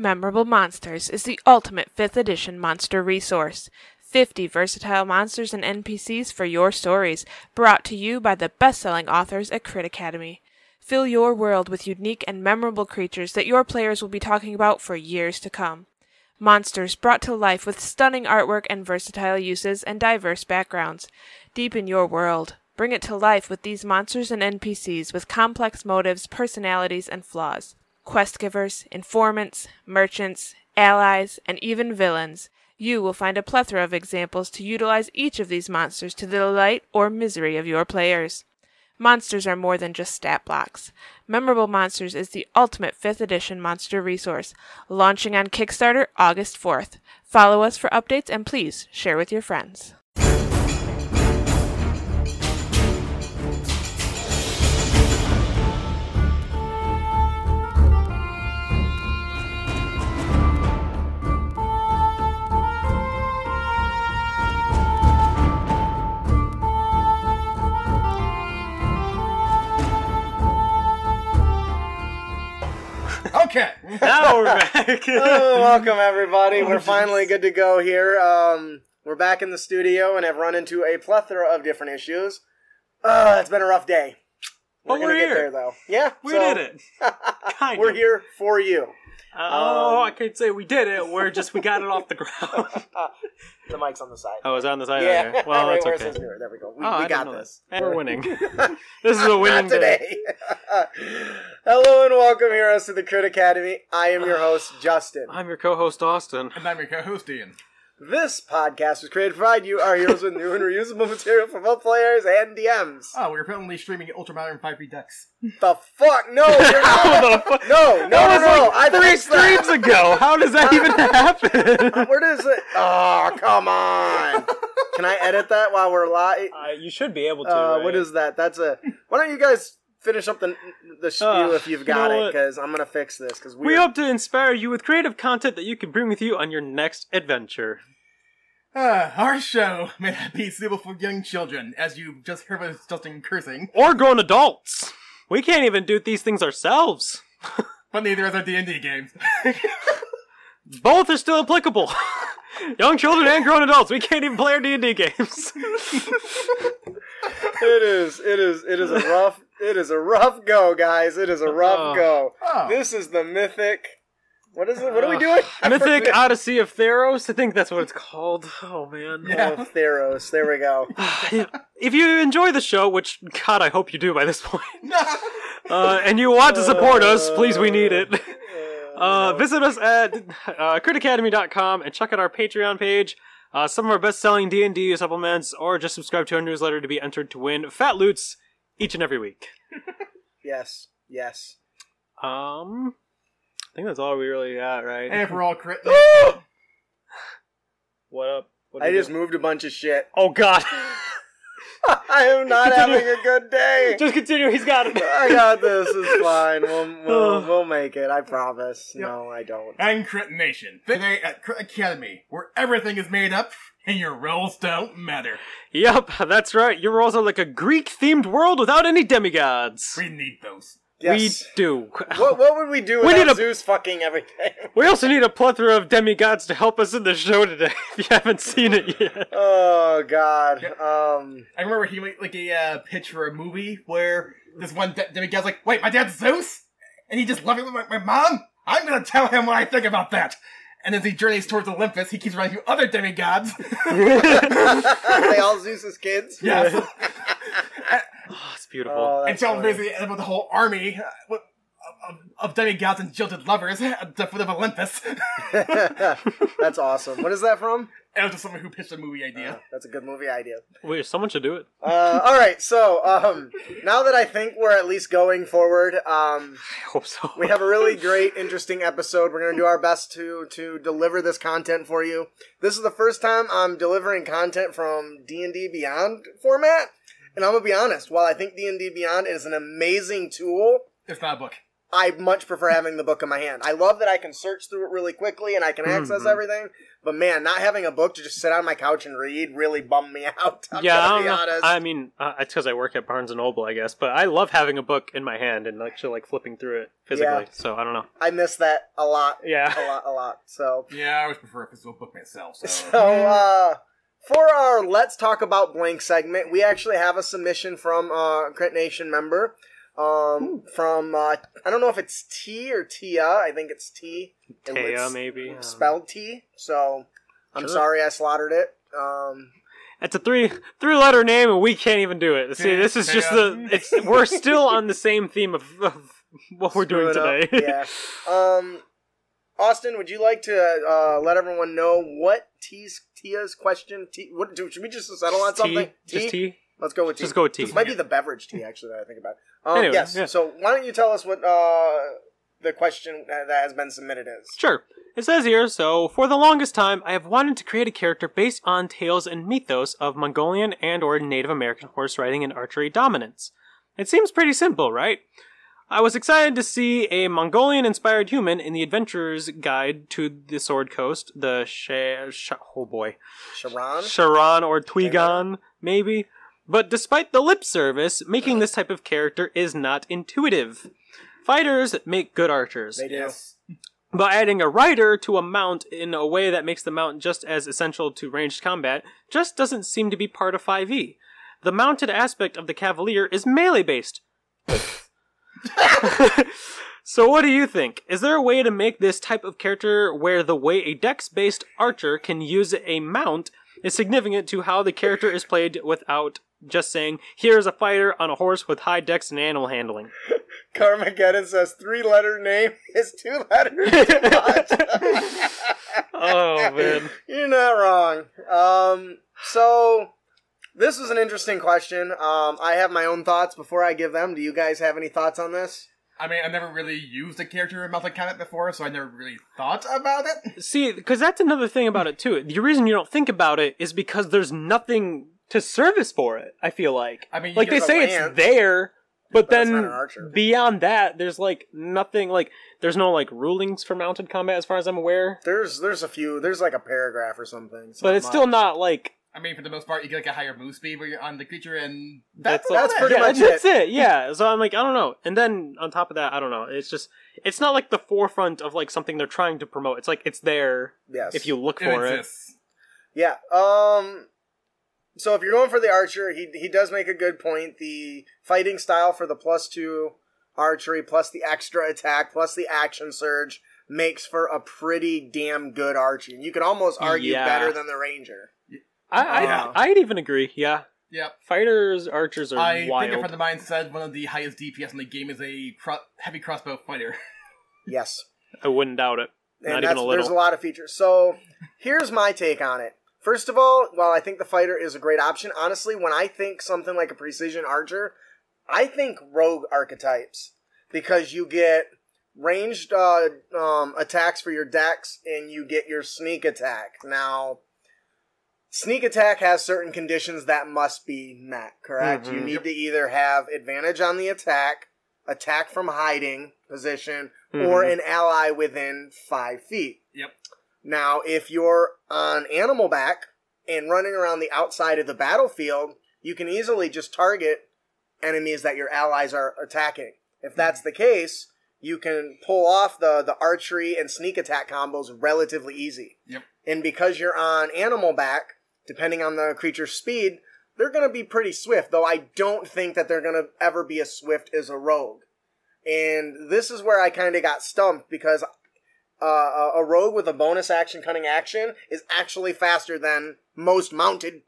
Memorable Monsters is the ultimate 5th edition monster resource. 50 versatile monsters and NPCs for your stories, brought to you by the best selling authors at Crit Academy. Fill your world with unique and memorable creatures that your players will be talking about for years to come. Monsters brought to life with stunning artwork and versatile uses and diverse backgrounds. Deepen your world. Bring it to life with these monsters and NPCs with complex motives, personalities, and flaws. Quest givers, informants, merchants, allies, and even villains. You will find a plethora of examples to utilize each of these monsters to the delight or misery of your players. Monsters are more than just stat blocks. Memorable Monsters is the ultimate 5th edition monster resource, launching on Kickstarter August 4th. Follow us for updates and please share with your friends. Okay. Now we're back. oh, welcome everybody. We're finally good to go here. Um, we're back in the studio and have run into a plethora of different issues. Uh, it's been a rough day. But gonna we're get here. there though. Yeah, we so- did it. Kind we're of. here for you. Oh, Um, I could say we did it. We're just we got it off the ground. The mic's on the side. oh, is that on the side? yeah. Okay. Well, right that's okay. There we go. We, Oh, we got this. that. And we're winning. this is a winning Not day. today. Hello and welcome heroes to the Crit Academy. I am your host Justin. I'm your co-host Austin. And I'm your co-host Ian. This podcast was created to provide you our heroes with new and reusable material for both players and DMs. Oh, we're currently streaming Ultramodern 5e decks. The fuck? No, you're not. the fu- No, no, no, That was no. like I three fixed that. streams ago. How does that even happen? Where does it? Oh, come on. Can I edit that while we're live? Uh, you should be able to. Uh, right? what is that? That's a. Why don't you guys finish up the the spiel Uh, if you've you got know it? Because I'm gonna fix this. Because We hope to inspire you with creative content that you can bring with you on your next adventure. Uh, our show may not be suitable for young children, as you just heard us Justin cursing, Or grown adults. We can't even do these things ourselves. but neither is our D&D games. Both are still applicable. Young children and grown adults. We can't even play our D&D games. It is. It is. It is a rough. It is a rough go, guys. It is a rough Oh. go. Oh. This is the mythic. What is it? What are we doing? I Mythic. Odyssey of Theros. I think that's what it's called. Oh man. Yeah. Oh, Theros. There we go. If you enjoy the show, which God, I hope you do by this point, uh, and you want to support us, please, we need it. Uh, visit us at uh, critacademy.com and check out our Patreon page. Uh, some of our best-selling D&D supplements, or just subscribe to our newsletter to be entered to win fat loots each and every week. Yes. Yes. Um, I think that's all we really got, right? and if we're all crit... What up? What I just do? moved a bunch of shit. Oh God! I am not Continue. having a good day. just continue. He's got it. I got this. It's fine. We'll, we'll, we'll make it. I promise. Yep. No, I don't. and Crit Nation. Today at Crit Academy, where everything is made up and your rolls don't matter. Yep, that's right. Your roles are like a Greek-themed world without any demigods. We need those. Yes. We do. What, what would we do We without need a- Zeus fucking everything? We also need a plethora of demigods to help us in the show today. If you haven't seen it yet. oh God. Um. I remember he made like a uh, pitch for a movie where this one de- demigod's like, "Wait, my dad's Zeus," and he just loving my, my mom. I'm gonna tell him what I think about that. And as he journeys towards Olympus, he keeps running into other demigods. they all Zeus's kids. yes. Oh, it's beautiful. Oh, and that's so basically, end up with a whole army uh, with- of, of demigods and jilted lovers at the foot of Olympus. that's awesome. What is that from? And it was just someone who pitched a movie idea. Uh, that's a good movie idea. Wait, someone should do it. Uh, all right. So, um, now that I think we're at least going forward, um, I hope so. we have a really great, interesting episode. We're going to do our best to to deliver this content for you. This is the first time I'm delivering content from D and D Beyond format, and I'm gonna be honest. While I think D and D Beyond is an amazing tool, It's not a book. I much prefer having the book in my hand. I love that I can search through it really quickly and I can access Mhm. everything. But man, not having a book to just sit on my couch and read really bummed me out. I'm yeah, I, gonna don't be know. honest. I mean, uh, it's because I work at Barnes and Noble, I guess. But I love having a book in my hand and actually like flipping through it physically. Yeah. So I don't know. I miss that a lot, Yeah. a lot, a lot. So, Yeah, I always prefer a physical book myself. So, so uh, for our "Let's Talk About Blank" segment, we actually have a submission from a Crit Nation member. Um, from uh, I don't know if it's T or Tia. I think it's T. It- Taya, it's maybe. spelled T. So I'm Sure. sorry I slaughtered it. Um, It's a three three letter name, and we can't even do it. See, this is just the. It's we're still on the same theme of, of what we're doing screw it today. up. yeah. Um, Austin, would you like to uh, let everyone know what T's Tia's question? T, what do, should we just settle on Just tea, something? just tea. Let's go with tea. Just go with tea. This might be the beverage tea, actually. That I think about. Um, Anyway, yes. yeah. So why don't you tell us what uh, the question that has been submitted is? Sure. It says here, so for the longest time, I have wanted to create a character based on tales and mythos of Mongolian and or Native American horse riding and archery dominance. It seems pretty simple, right? I was excited to see a Mongolian-inspired human in the Adventurer's Guide to the Sword Coast, the Sh- Sh- oh boy, Sharon. Sharon or Tuigan, maybe. But despite the lip service, making this type of character is not intuitive. Fighters make good archers. They do. yes. But adding a rider to a mount in a way that makes the mount just as essential to ranged combat just doesn't seem to be part of 5e. The mounted aspect of the cavalier is melee based. so what do you think? Is there a way to make this type of character where the way a dex based archer can use a mount is significant to how the character is played without just saying, here's a fighter on a horse with high dex and animal handling? Carmageddon says three letter name is two letters too much. Oh man. You're not wrong. Um, so this was an interesting question. Um, I have my own thoughts before I give them. Do you guys have any thoughts on this? I mean, I've never really used a character in Mouth Combat before, so I never really thought about it. See, because that's another thing about it too. The reason you don't think about it is because there's nothing to service for it. I feel like, I mean, you like they say a lance, it's there, but, but then not an archer. beyond that, there's like nothing. Like there's no like rulings for mounted combat as far as I'm aware. There's there's a few. There's like a paragraph or something. It's But not it's still not like I mean, for the most part, you get like a higher move speed where you're on the creature, and that's that's, like- that's pretty it. yeah, much that's it. Yeah. So I'm like, I don't know. And then on top of that, I don't know. It's just it's not like the forefront of like something they're trying to promote. It's like it's there yes. if you look It for it. Yeah. Um. So if you're going for the archer, he he does make a good point. The fighting style for the plus two archery plus the extra attack plus the action surge makes for a pretty damn good archer. You could almost argue Yeah. better than the ranger. I, I Yeah. I'd even agree. Yeah. Yeah. Fighters, archers are I think a friend of mine said one of the highest DPS in the game is a cro- heavy crossbow fighter. Yes. I wouldn't doubt it. And Not that's, even a there's a lot of features. So here's my take on it. First of all, while I think the fighter is a great option, honestly, when I think something like a precision archer, I think rogue archetypes because you get ranged uh, um, attacks for your dex and you get your sneak attack. Now, sneak attack has certain conditions that must be met. Correct? You Mhm. need to either have advantage on the attack, attack from hiding position, or Mhm. an ally within five feet. Yep. Now, if you're on animal back and running around the outside of the battlefield, you can easily just target enemies that your allies are attacking. If that's mm-hmm. the case, you can pull off the, the archery and sneak attack combos relatively easy. Yep. And because you're on animal back, depending on the creature's speed, they're going to be pretty swift, though I don't think that they're going to ever be as swift as a rogue. And this is where I kind of got stumped because uh, a- a rogue with a bonus action cunning action is actually faster than most mounted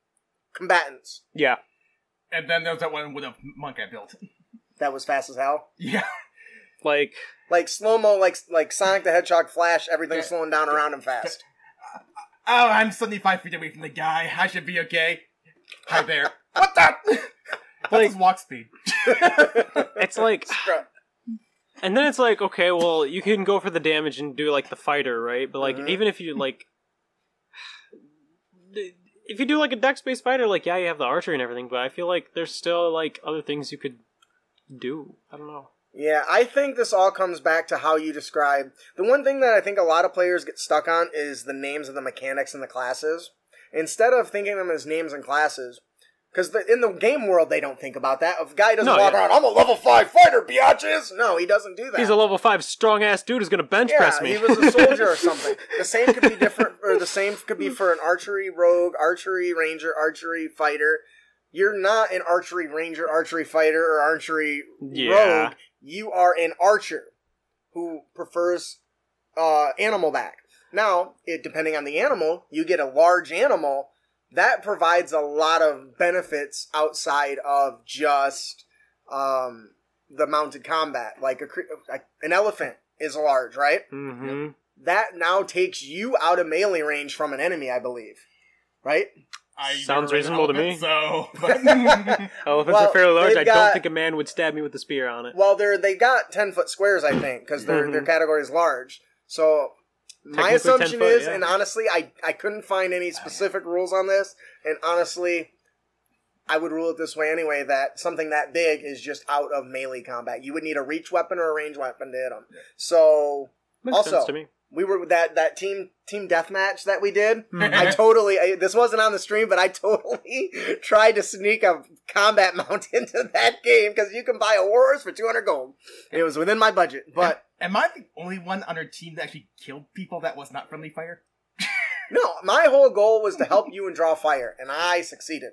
combatants. Yeah. And then there's that one with a monk I built. That was fast as hell. Yeah. Like Like slow mo, like like Sonic the Hedgehog Flash, everything's Yeah. slowing down around him fast. Oh, I'm 75 feet away from the guy. I should be okay. Hi there. what the? That's Like- his walk speed. it's like Scrub. And then it's like, okay, well, you can go for the damage and do like the fighter, right? But like Mhm. even if you like if you do like a dex based fighter, like yeah, you have the archery and everything, but I feel like there's still like other things you could do. I don't know. Yeah, I think this all comes back to how you describe. The one thing that I think a lot of players get stuck on is the names of the mechanics and the classes. Instead of thinking of them as names and classes, because the, in the game world they don't think about that. If a guy doesn't No, walk yeah. around, I'm a level five fighter, biatches. No, he doesn't do that. He's a level five strong ass dude who's gonna bench yeah, press me. he was a soldier or something. The same could be different, or the same could be for an archery rogue, archery ranger, archery fighter. You're not an archery ranger, archery fighter, or archery Yeah. rogue. You are an archer who prefers uh, animal back. Now, it, depending on the animal, you get a large animal that provides a lot of benefits outside of just um, the mounted combat. Like a, cre- an elephant is large, right? hmm That now takes you out of melee range from an enemy, I believe. Right? I Sounds reasonable to me. So, but Elephants Well, are fairly large. they've I got- don't think a man would stab me with a spear on it. Well, they're they got ten foot squares, I think, because their their Mhm. category is large. So my assumption foot, is, yeah. and honestly, I I couldn't find any specific rules on this, and honestly, I would rule it this way anyway: that something that big is just out of melee combat. You would need a reach weapon or a range weapon to hit them. So Makes Also- sense to me. we were that that team team deathmatch that we did. Mhm. I totally I, this wasn't on the stream, but I totally tried to sneak a combat mount into that game because you can buy a war horse for two hundred gold. It was within my budget, but am I the only one on our team that actually killed people that was not friendly fire? no, my whole goal was to help you and draw fire, and I succeeded.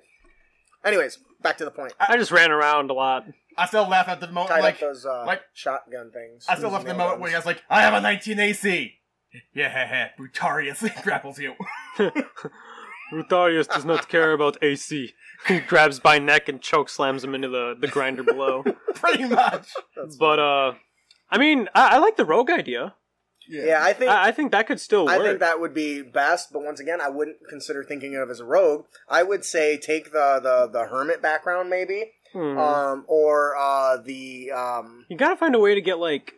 Anyways, back to the point. I just ran around a lot. I still laugh at the moment, Tied like up those uh, like- shotgun things. I still love the moment where he has like, I have a 19 AC. Yeah, Brutarius grapples you. Rutarius does not care about AC. He grabs by neck and choke slams him into the, the grinder below. Pretty much. But uh I mean, I, I like the rogue idea. Yeah, I think I, I think that could still work. I think that would be best, but once again, I wouldn't consider thinking of it as a rogue. I would say take the the, the hermit background maybe, Hmm. um, or uh, the um, you gotta find a way to get like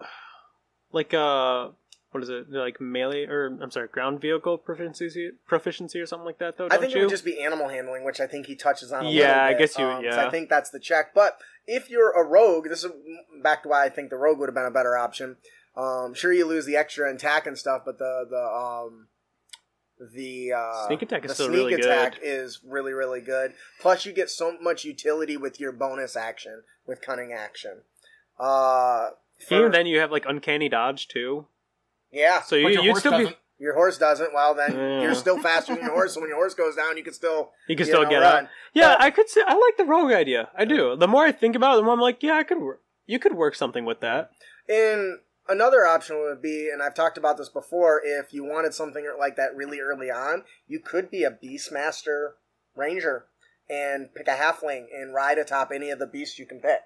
like uh what is it like melee or I'm sorry ground vehicle proficiency proficiency or something like that though I think you it would just be animal handling, which I think he touches on. A Yeah, I guess you- um, yeah. I think that's the check. But if you're a rogue, this is back to why I think the rogue would have been a better option. Um, sure, you lose the extra attack and stuff, but the the um, the uh, Sneak attack is the still sneak really attack good. is really really good. Plus, you get so much utility with your bonus action with cunning action. Uh, for- Even then you have like uncanny dodge too. Yeah, So you your you'd horse still be doesn't. your horse doesn't. Well, then Yeah. you're still faster than your horse. So when your horse goes down, you can still you can you still know, get run. out. Yeah, But- I could say I like the rogue idea. I do. The more I think about it, the more I'm like, yeah, I could work. You could work something with that. And another option would be, and I've talked about this before, if you wanted something like that really early on, you could be a Beastmaster Ranger and pick a halfling and ride atop any of the beasts you can pick.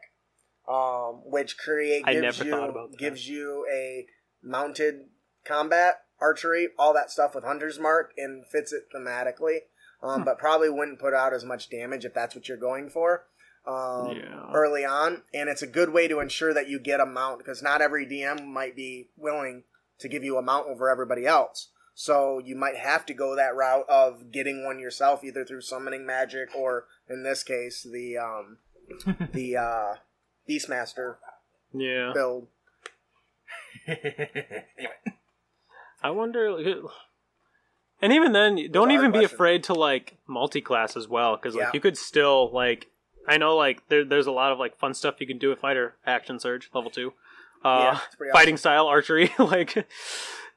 Um, which create I gives never you about gives you a mounted combat, archery, all that stuff with Hunter's Mark and fits it thematically. Um, but probably wouldn't put out as much damage if that's what you're going for. Um, Yeah. early on, and it's a good way to ensure that you get a mount because not every DM might be willing to give you a mount over everybody else. So you might have to go that route of getting one yourself, either through summoning magic or, in this case, the um, the uh, Beastmaster Yeah. build. anyway, I wonder. And even then, don't even be afraid to like multi-class as well, because like Yeah. you could still like. I know like there, there's a lot of like fun stuff you can do with fighter action surge level two, uh, Yeah, fighting style archery. like you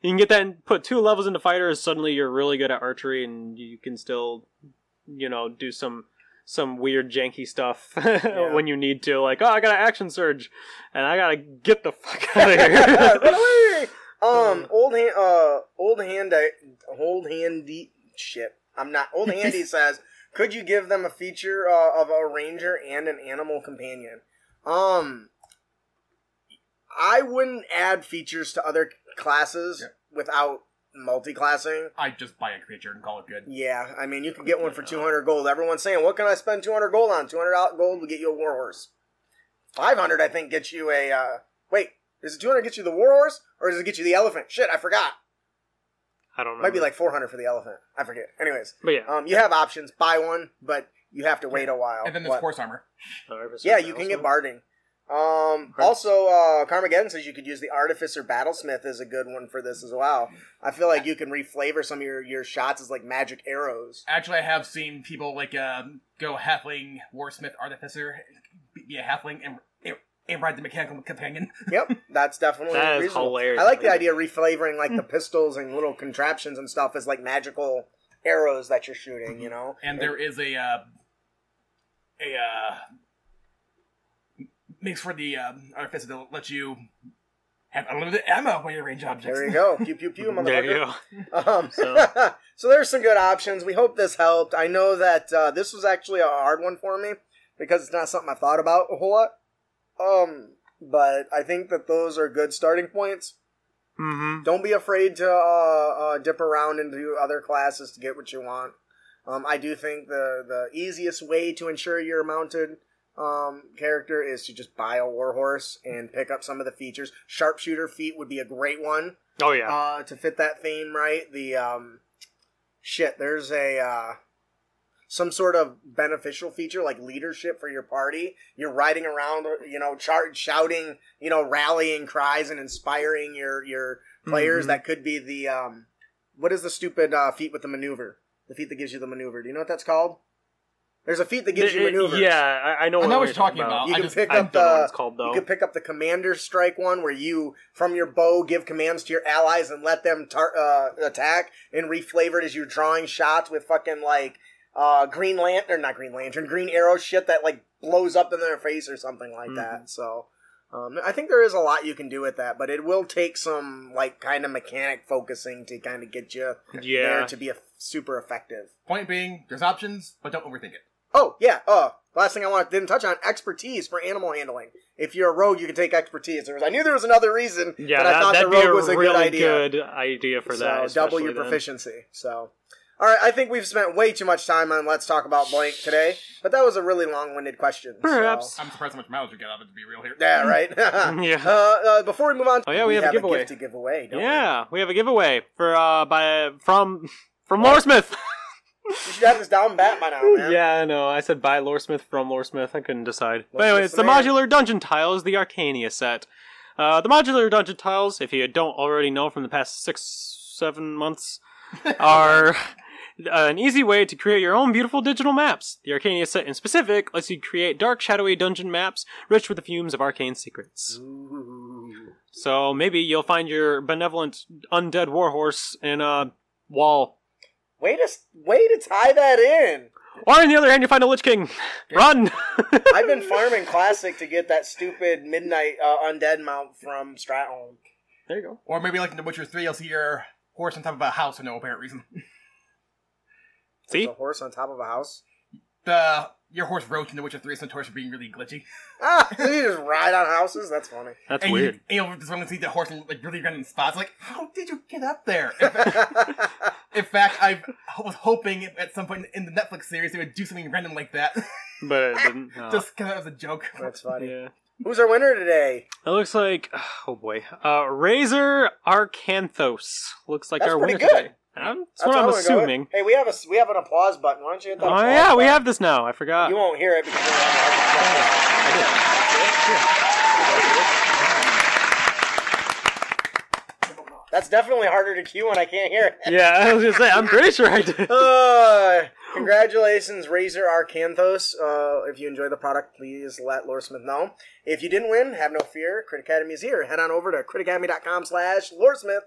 can get that and put two levels into fighters. Suddenly you're really good at archery, and you can still, you know, do some some weird janky stuff when you need to. Like, oh, I got an action surge, and I gotta get the fuck out of here. um, old hand, uh, old hand, old handy shit. I'm not old handy says. Could you give them a feature uh, of a ranger and an animal companion? Um, I wouldn't add features to other classes Yeah. without multi-classing. I just buy a creature and call it good. Yeah, I mean, you can get one for 200 gold. Everyone's saying, what can I spend 200 gold on? 200 gold will get you a warhorse. 500, I think, gets you a, uh, wait, does it 200 get you the warhorse? Or does it get you the elephant? Shit, I forgot. I don't know. Might be like 400 for the elephant. I forget. Anyways, but yeah. um, you have options. Buy one, but you have to wait a while. And then there's What? horse armor. Yeah, you can get barding. Um, also, uh, Carmageddon says you could use the Artificer Battlesmith as a good one for this as well. I feel like you can reflavor some of your, your shots as like magic arrows. Actually, I have seen people like um, go halfling, warsmith, artificer, be a halfling, and and ride the mechanical companion. yep, that's definitely That is reasonable. hilarious. I like the idea of reflavoring like the pistols and little contraptions and stuff as like magical arrows that you're shooting. You know, and there is a uh, a uh, makes for the um, artificer that lets you have unlimited ammo when you range objects. there you go, pew pew pew, motherfucker. There you go. Um, So- so. there's some good options. We hope this helped. I know that uh, this was actually a hard one for me because it's not something I've thought about a whole lot. Um, but I think that those are good starting points. Mm-hmm. Don't be afraid to uh, uh, dip around into other classes to get what you want. Um, I do think the the easiest way to ensure you're mounted um, character is to just buy a warhorse and pick up some of the features. Sharpshooter feat would be a great one Oh yeah. uh, to fit that theme right. The um, shit, there's a uh, some sort of beneficial feature like leadership for your party. You're riding around, you know, char- shouting, you know, rallying cries and inspiring your your players. Mhm. That could be the um, what is the stupid uh, feat with the maneuver? The feat that gives you the maneuver. Do you know what that's called? There's a feat that gives you It- it- maneuvers. Yeah, I, I know. I know what you're you're talking about. You I can just- pick I up don't what the it's called though. you can pick up the commander strike one where you from your bow give commands to your allies and let them tar- uh, attack and reflavor it as you're drawing shots with fucking like uh, green lantern not green lantern green arrow shit that like blows up in their face or something like Mm-hmm. that so um, I think there is a lot you can do with that, but it will take some like kind of mechanic focusing to kind of get you yeah. there to be a, super effective. Point being, there's options, but don't overthink it. Oh yeah. Uh, last thing I want didn't touch on expertise for animal handling. If you're a rogue, you can take expertise. There was, I knew there was another reason, Yeah, but that, I thought that'd the rogue be a was a really good idea. good idea for so that. double especially your then. proficiency. So, all right. I think we've spent way too much time on let's talk about blank today, but that was a really long-winded question. so- Perhaps. I'm surprised how much mileage we get out of it, to be real here. Yeah. Right. Yeah. Uh, uh, before we move on, Oh, yeah, we have a giveaway. gift to give away. Don't Yeah, we have a giveaway for uh by from from Loresmith. you should have this down bat by now, man. yeah, I know. I said by Loresmith from Loresmith. I couldn't decide. But anyway, it's the man. modular dungeon tiles, the Arcania set. Uh, the modular dungeon tiles, if you don't already know from the past six, seven months, are an easy way to create your own beautiful digital maps. The Arcania set in specific lets you create dark, shadowy dungeon maps rich with the fumes of arcane secrets. So maybe you'll find your benevolent undead warhorse in a wall. Way to way to tie that in. Or on the other hand, you find a Lich King. Run! I've been farming classic to get that stupid midnight uh, undead mount from Stratholme. there you go. Or maybe like in The Witcher 3, you'll see your horse on top of a house for no apparent reason. See? There's a horse on top of a house. The Your horse roach in The Witcher 3 is notorious for being really glitchy. Ah, you just ride on houses. That's funny. That's and weird. You, and you'll just want to see the horse in like really random spots. Like, how did you get up there? In fact, in fact, I was hoping at some point in the Netflix series they would do something random like that, But it didn't. oh. just kind of as a joke. That's funny. yeah. Who's our winner today? It looks like oh boy, uh, Razor Arcanthos looks like That's our winner good. today. Um, That's, That's what I'm assuming. Hey, we have a we have an applause button. Why don't you hit that? Oh yeah, we have this now. I forgot. You won't hear it because. We're on the That's definitely harder to cue when I can't hear it. yeah, I was gonna say. I'm pretty sure I did. Uh, congratulations, Razor Arcanthos. Uh, if you enjoy the product, please let Loresmith know. If you didn't win, have no fear. Crit Academy is here. Head on over to critacademy.com slash Loresmith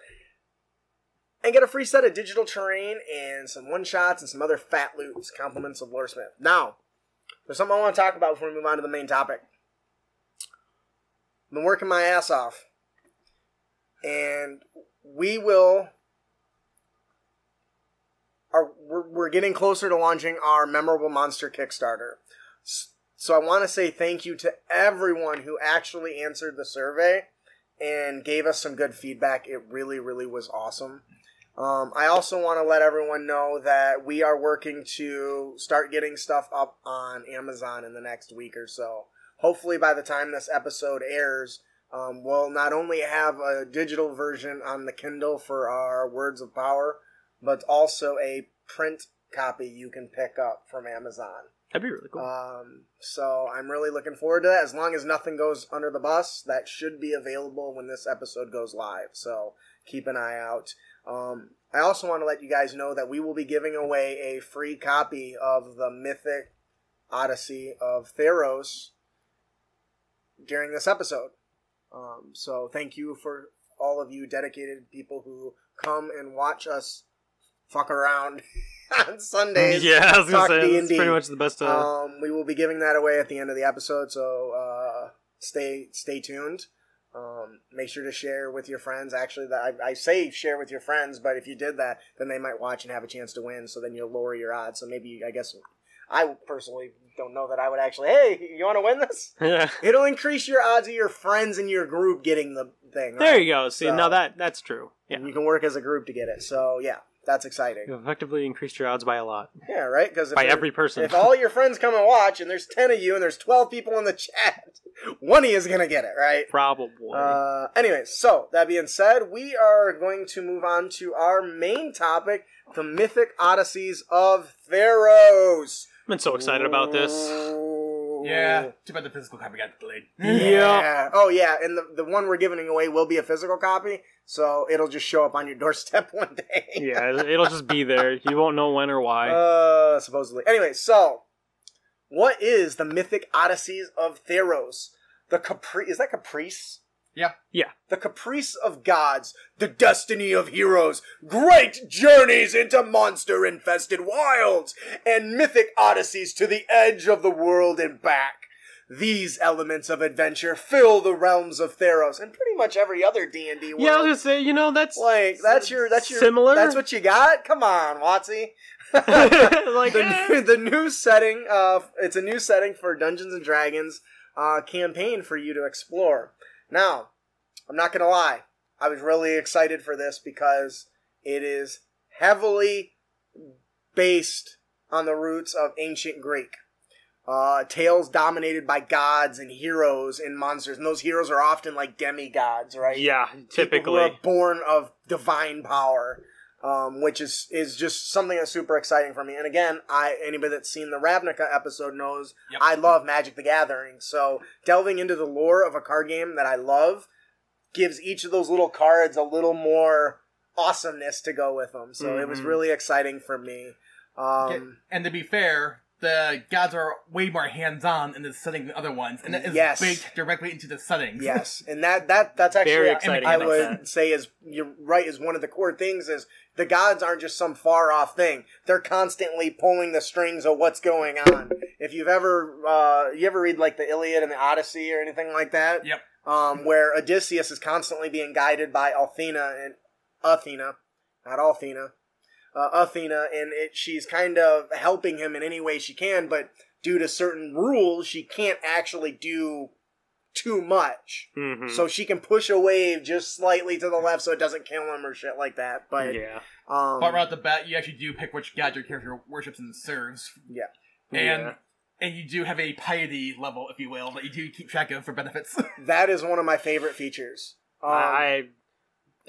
and get a free set of digital terrain and some one-shots and some other fat loots, compliments of Loresmith. Now, there's something I want to talk about before we move on to the main topic. I've been working my ass off. And we will are we're, we're getting closer to launching our memorable monster Kickstarter. So I want to say thank you to everyone who actually answered the survey and gave us some good feedback. It really, really was awesome. Um, I also want to let everyone know that we are working to start getting stuff up on Amazon in the next week or so. Hopefully, by the time this episode airs, um, we'll not only have a digital version on the Kindle for our Words of Power, but also a print copy you can pick up from Amazon. That'd be really cool. Um, so I'm really looking forward to that. As long as nothing goes under the bus, that should be available when this episode goes live. So keep an eye out. Um, I also want to let you guys know that we will be giving away a free copy of the Mythic Odyssey of Theros during this episode. Um, so thank you for all of you dedicated people who come and watch us fuck around on Sundays. yeah, I was gonna say D&D. pretty much the best. Uh, Um, we will be giving that away at the end of the episode, so uh, stay stay tuned. Um, make sure to share with your friends. Actually, that I, I say share with your friends, but if you did that, then they might watch and have a chance to win. So then you'll lower your odds. So maybe I guess I personally don't know that I would actually. Hey, you want to win this? yeah. It'll increase your odds of your friends in your group getting the thing. There you go. See, So- now that that's true. Yeah, You can work as a group to get it. So yeah, that's exciting. you effectively increased your odds by a lot Yeah, right. Because by every person. If all your friends come and watch, and there's ten of you, and there's twelve people in the chat, one of you is gonna get it, right? Probably. Uh, anyways, so that being said, we are going to move on to our main topic: the mythic odysseys of Theros. I've been so excited about this. Ooh. Yeah, too bad the physical copy got delayed. Yeah. Oh yeah, and the the one we're giving away will be a physical copy, so it'll just show up on your doorstep one day. Yeah, it'll just be there. You won't know when or why. Uh, supposedly. Anyway, so what is the mythic odysseys of Theros? The Capri is that Caprice? Yeah. Yeah. The caprice of gods, the destiny of heroes, great journeys into monster infested wilds, and mythic odysseys to the edge of the world and back. These elements of adventure fill the realms of Theros and pretty much every other D and D world. yeah, I was gonna say, you know, that's like that's your that's your Similar? That's what you got. Come on, Watsy. like the, eh. new, the new setting uh it's a new setting for dungeons and dragons uh campaign for you to explore now i'm not gonna lie i was really excited for this because it is heavily based on the roots of ancient greek uh, tales dominated by gods and heroes and monsters, and those heroes are often like demigods, right? yeah, typically. born of divine power, um, which is is just something that's super exciting for me. And again, I anybody that's seen the Ravnica episode knows Yep. I love Magic the Gathering. So delving into the lore of a card game that I love gives each of those little cards a little more awesomeness to go with them. So it was Mhm. really exciting for me. Um, and to be fair, the gods are way more hands-on in this setting than other ones, and it is Yes. baked directly into the setting. Yes, and that that that's actually Very I- exciting I would that. say is you're right is one of the core things is the gods aren't just some far off thing. They're constantly pulling the strings of what's going on. If you've ever uh, you ever read like the Iliad and the Odyssey or anything like that, Yep. um, where Odysseus is constantly being guided by Athena and Athena, not Athena, uh, Athena, and it, she's kind of helping him in any way she can, but due to certain rules, she can't actually do too much. Mhm. So she can push a wave just slightly to the left so it doesn't kill him or shit like that. But yeah, um, But right off the bat, you actually do pick which god your character worships and serves, yeah. and Yeah. and you do have a piety level, if you will, that you do keep track of for benefits. That is one of my favorite features. Um, I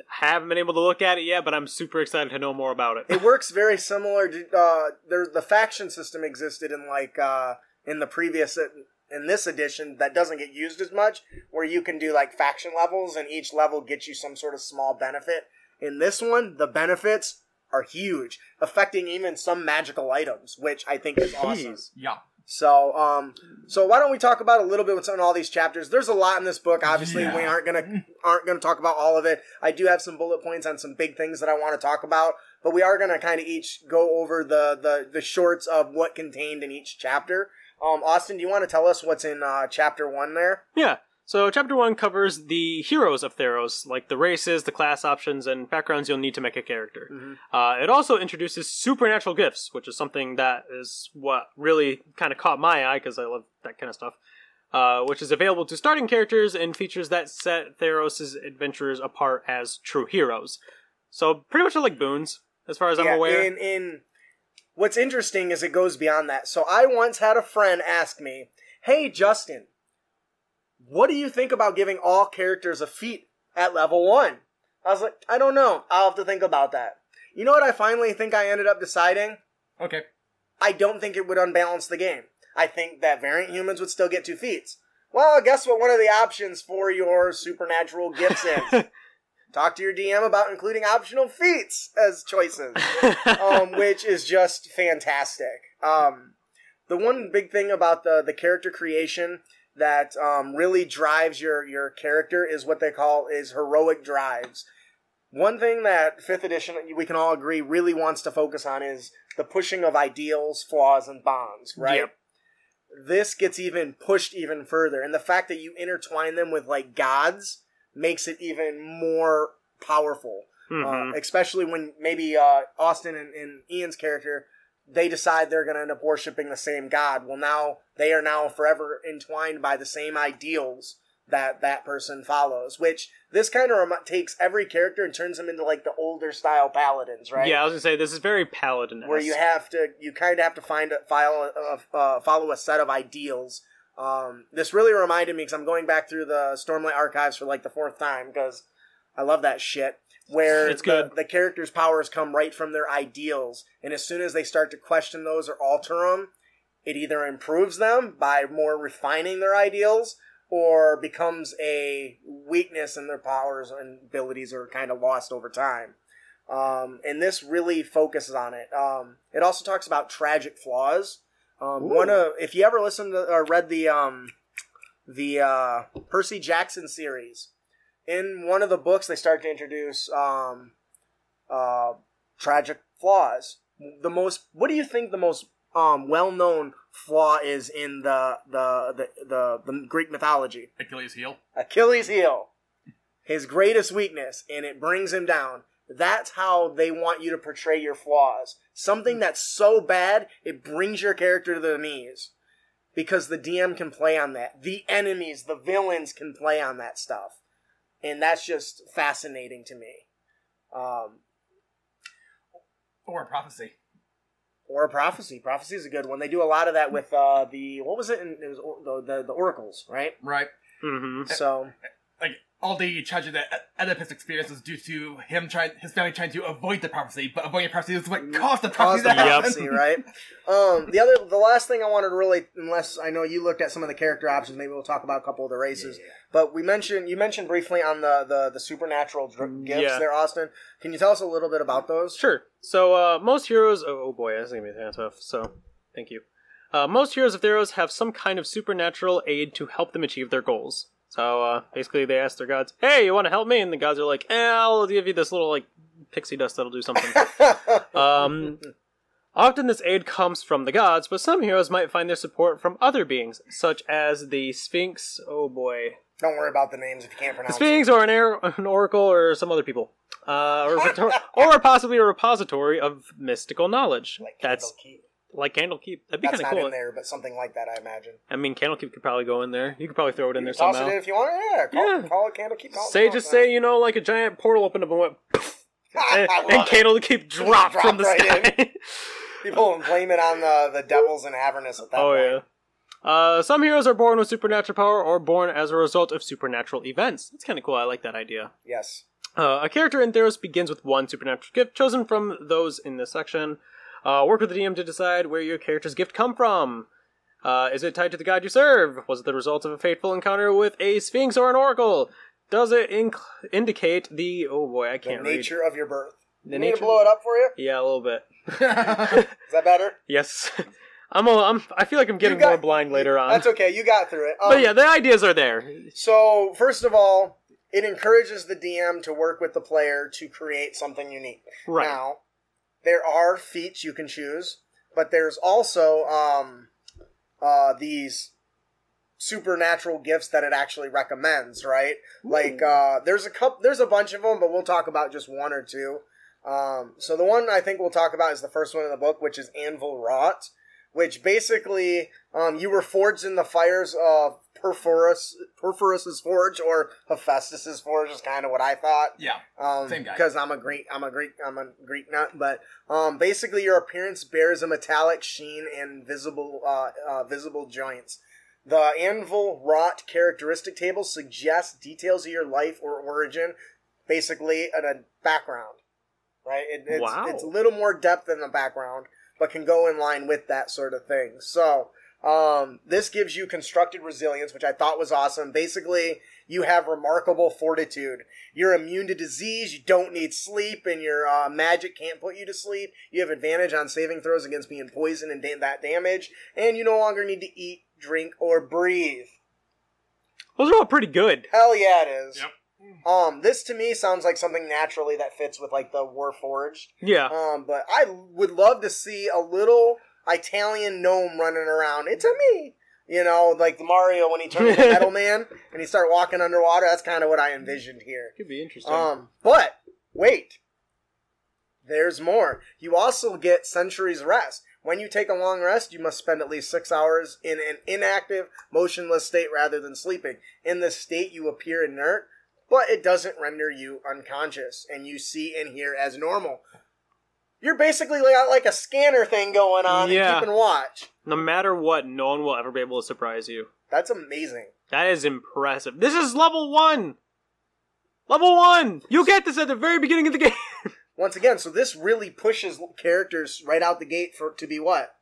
haven't been able to look at it yet, but I'm super excited to know more about it. it works very similar to uh, there. The faction system existed in like uh, in the previous in this edition that doesn't get used as much, where you can do like faction levels and each level gets you some sort of small benefit. In this one, the benefits are huge, affecting even some magical items, which I think is awesome. Jeez. yeah. So, um, so why don't we talk about a little bit what's in all these chapters? There's a lot in this book. Obviously, Yeah. we aren't gonna aren't gonna talk about all of it. I do have some bullet points on some big things that I want to talk about, but we are gonna kind of each go over the the the shorts of what contained in each chapter. Um, Austin, do you want to tell us what's in uh, chapter one there? Yeah. So chapter one covers the heroes of Theros, like the races, the class options, and backgrounds you'll need to make a character. Uh, it also introduces supernatural gifts, which is something that is what really kind of caught my eye because I love that kind of stuff. Uh, which is available to starting characters and features that set Theros' adventurers apart as true heroes. So pretty much like boons, as far as I'm aware. In in what's interesting is it goes beyond that. So I once had a friend ask me, "Hey Justin, what do you think about giving all characters a feat at level 1?" I was like, "I don't know. I'll have to think about that." You know what I finally think I ended up deciding? Okay. I don't think it would unbalance the game. I think that variant humans would still get two feats. Well, guess what? One of the options for your supernatural gifts is talk to your DM about including optional feats as choices, um, which is just fantastic. Um, the one big thing about the the character creation that um, really drives your your character is what they call is heroic drives. One thing that fifth edition we can all agree really wants to focus on is the pushing of ideals, flaws, and bonds. Right. Yep. This gets even pushed even further, and the fact that you intertwine them with like gods makes it even more powerful. Mhm. Uh, especially when maybe uh, Austin and, and Ian's character they decide they're going to end up worshiping the same god. Well, now they are now forever entwined by the same ideals that that person follows. Which this kind of rem- takes every character and turns them into like the older style paladins, right? Yeah, I was gonna say this is very paladin. where you have to you kind of have to find a file uh, uh, follow a set of ideals. Um, this really reminded me because I'm going back through the Stormlight archives for like the fourth time because I love that shit. Where It's the, good. the characters' powers come right from their ideals, and as soon as they start to question those or alter them, it either improves them by more refining their ideals or becomes a weakness and their powers and abilities are kind of lost over time. Um, and this really focuses on it. Um, it also talks about tragic flaws. Um, one of if you ever listened to or read the um, the uh, Percy Jackson series, in one of the books they start to introduce um, uh, tragic flaws. The most, what do you think the most um, well known flaw is in the the, the the the Greek mythology? Achilles' heel. Achilles' heel, his greatest weakness, and it brings him down. That's how they want you to portray your flaws. Something that's so bad, it brings your character to the knees. Because the DM can play on that. The enemies, the villains can play on that stuff. And that's just fascinating to me. Um, Or a prophecy. or a prophecy. Prophecy is a good one. They do a lot of that with uh, the, what was it? In, it was or- the, the, the oracles, right? Right. hmm So, Like all the tragedy that Oedipus experiences due to him trying, his family trying to avoid the prophecy, but avoiding the prophecy is what caused the cause prophecy the to happen. prophecy, right? Um, the other, the last thing I wanted to really, unless I know you looked at some of the character options, maybe we'll talk about a couple of the races. But we mentioned, you mentioned briefly on the the, the supernatural dr- gifts Yeah. there, Austin. Can you tell us a little bit about those? Sure. So uh, most heroes. Oh, oh boy, that's gonna be kind of tough. So thank you. Uh, most heroes of Theros have some kind of supernatural aid to help them achieve their goals. So uh, basically, they ask their gods, "Hey, you want to help me?" And the gods are like, "Eh, I'll give you this little like pixie dust that'll do something." um, often this aid comes from the gods, but some heroes might find their support from other beings, such as the Sphinx. Oh boy, Don't worry about the names if you can't the pronounce them. Sphinx or an, air, an oracle or some other people, uh, or, or possibly a repository of mystical knowledge. Like That's. Like Candlekeep. That'd be kind of not cool. in there, but something like that, I imagine. I mean, Candlekeep could probably go in there. You could probably throw it in there Toss somehow. it in if you want. Yeah, call, Yeah. call it Candlekeep. Call Say something just say you know like a giant portal opened up and went, and, and. Candlekeep dropped Dropped from the right sky. People will blame it on the the devils and Avernus at that oh point. yeah. Uh, some heroes are born with supernatural power or born as a result of supernatural events. That's kind of cool. I like that idea. Yes. Uh, a character in Theros begins with one supernatural gift chosen from those in this section. Uh, work with the DM to decide where your character's gift come from. Uh, is it tied to the god you serve? Was it the result of a fateful encounter with a sphinx or an oracle? Does it inc- indicate the oh boy I can't read. nature of your birth. The you need to blow it up for you? Yeah, a little bit. Is that better? Yes, I'm, a, I'm. I feel like I'm getting got- more blind later on. That's okay. You got through it. Um, but yeah, the ideas are there. So first of all, it encourages the DM to work with the player to create something unique. Right. Now, there are feats you can choose, but there's also um, uh, these supernatural gifts that it actually recommends. Right? Like uh, there's a couple, there's a bunch of them, but we'll talk about just one or two. Um, so the one I think we'll talk about is the first one in the book, which is Anvil Wrought, which basically um, you were forged in the fires of Purphoros, Purphoros's forge or Hephaestus's forge is kind of what I thought. yeah. Um, Same guy. Because I'm a Greek, I'm a Greek, I'm a Greek nut. But um, basically, your appearance bears a metallic sheen and visible, uh, uh, visible joints. The anvil wrought characteristic table suggests details of your life or origin, basically at a background. Right? It, it's, Wow. it's a little more depth than the background. But can go in line with that sort of thing. So, um, this gives you constructed resilience, which I thought was awesome. Basically, you have remarkable fortitude. You're immune to disease. You don't need sleep, and your uh, magic can't put you to sleep. You have advantage on saving throws against being poisoned and da- that damage, and you no longer need to eat, drink, or breathe. Those are all pretty good. Hell yeah, it is. Yep. Um, this to me sounds like something naturally that fits with like the Warforged. Yeah. Um, but I would love to see a little Italian gnome running around. It's a me. You know, like the Mario when he turned into Metal Man and he started walking underwater. That's kind of what I envisioned here. Could be interesting. Um, but wait, there's more. You also get Sentry's Rest. When you take a long rest, you must spend at least six hours in an inactive, motionless state rather than sleeping. In this state, you appear inert, but it doesn't render you unconscious, and you see and hear as normal. You're basically got like a scanner thing going on Yeah. and keeping watch. no matter what, no one will ever be able to surprise you. That's amazing. That is impressive. This is level one. Level one. You get this at the very beginning of the game. Once again, so this really pushes characters right out the gate for to be what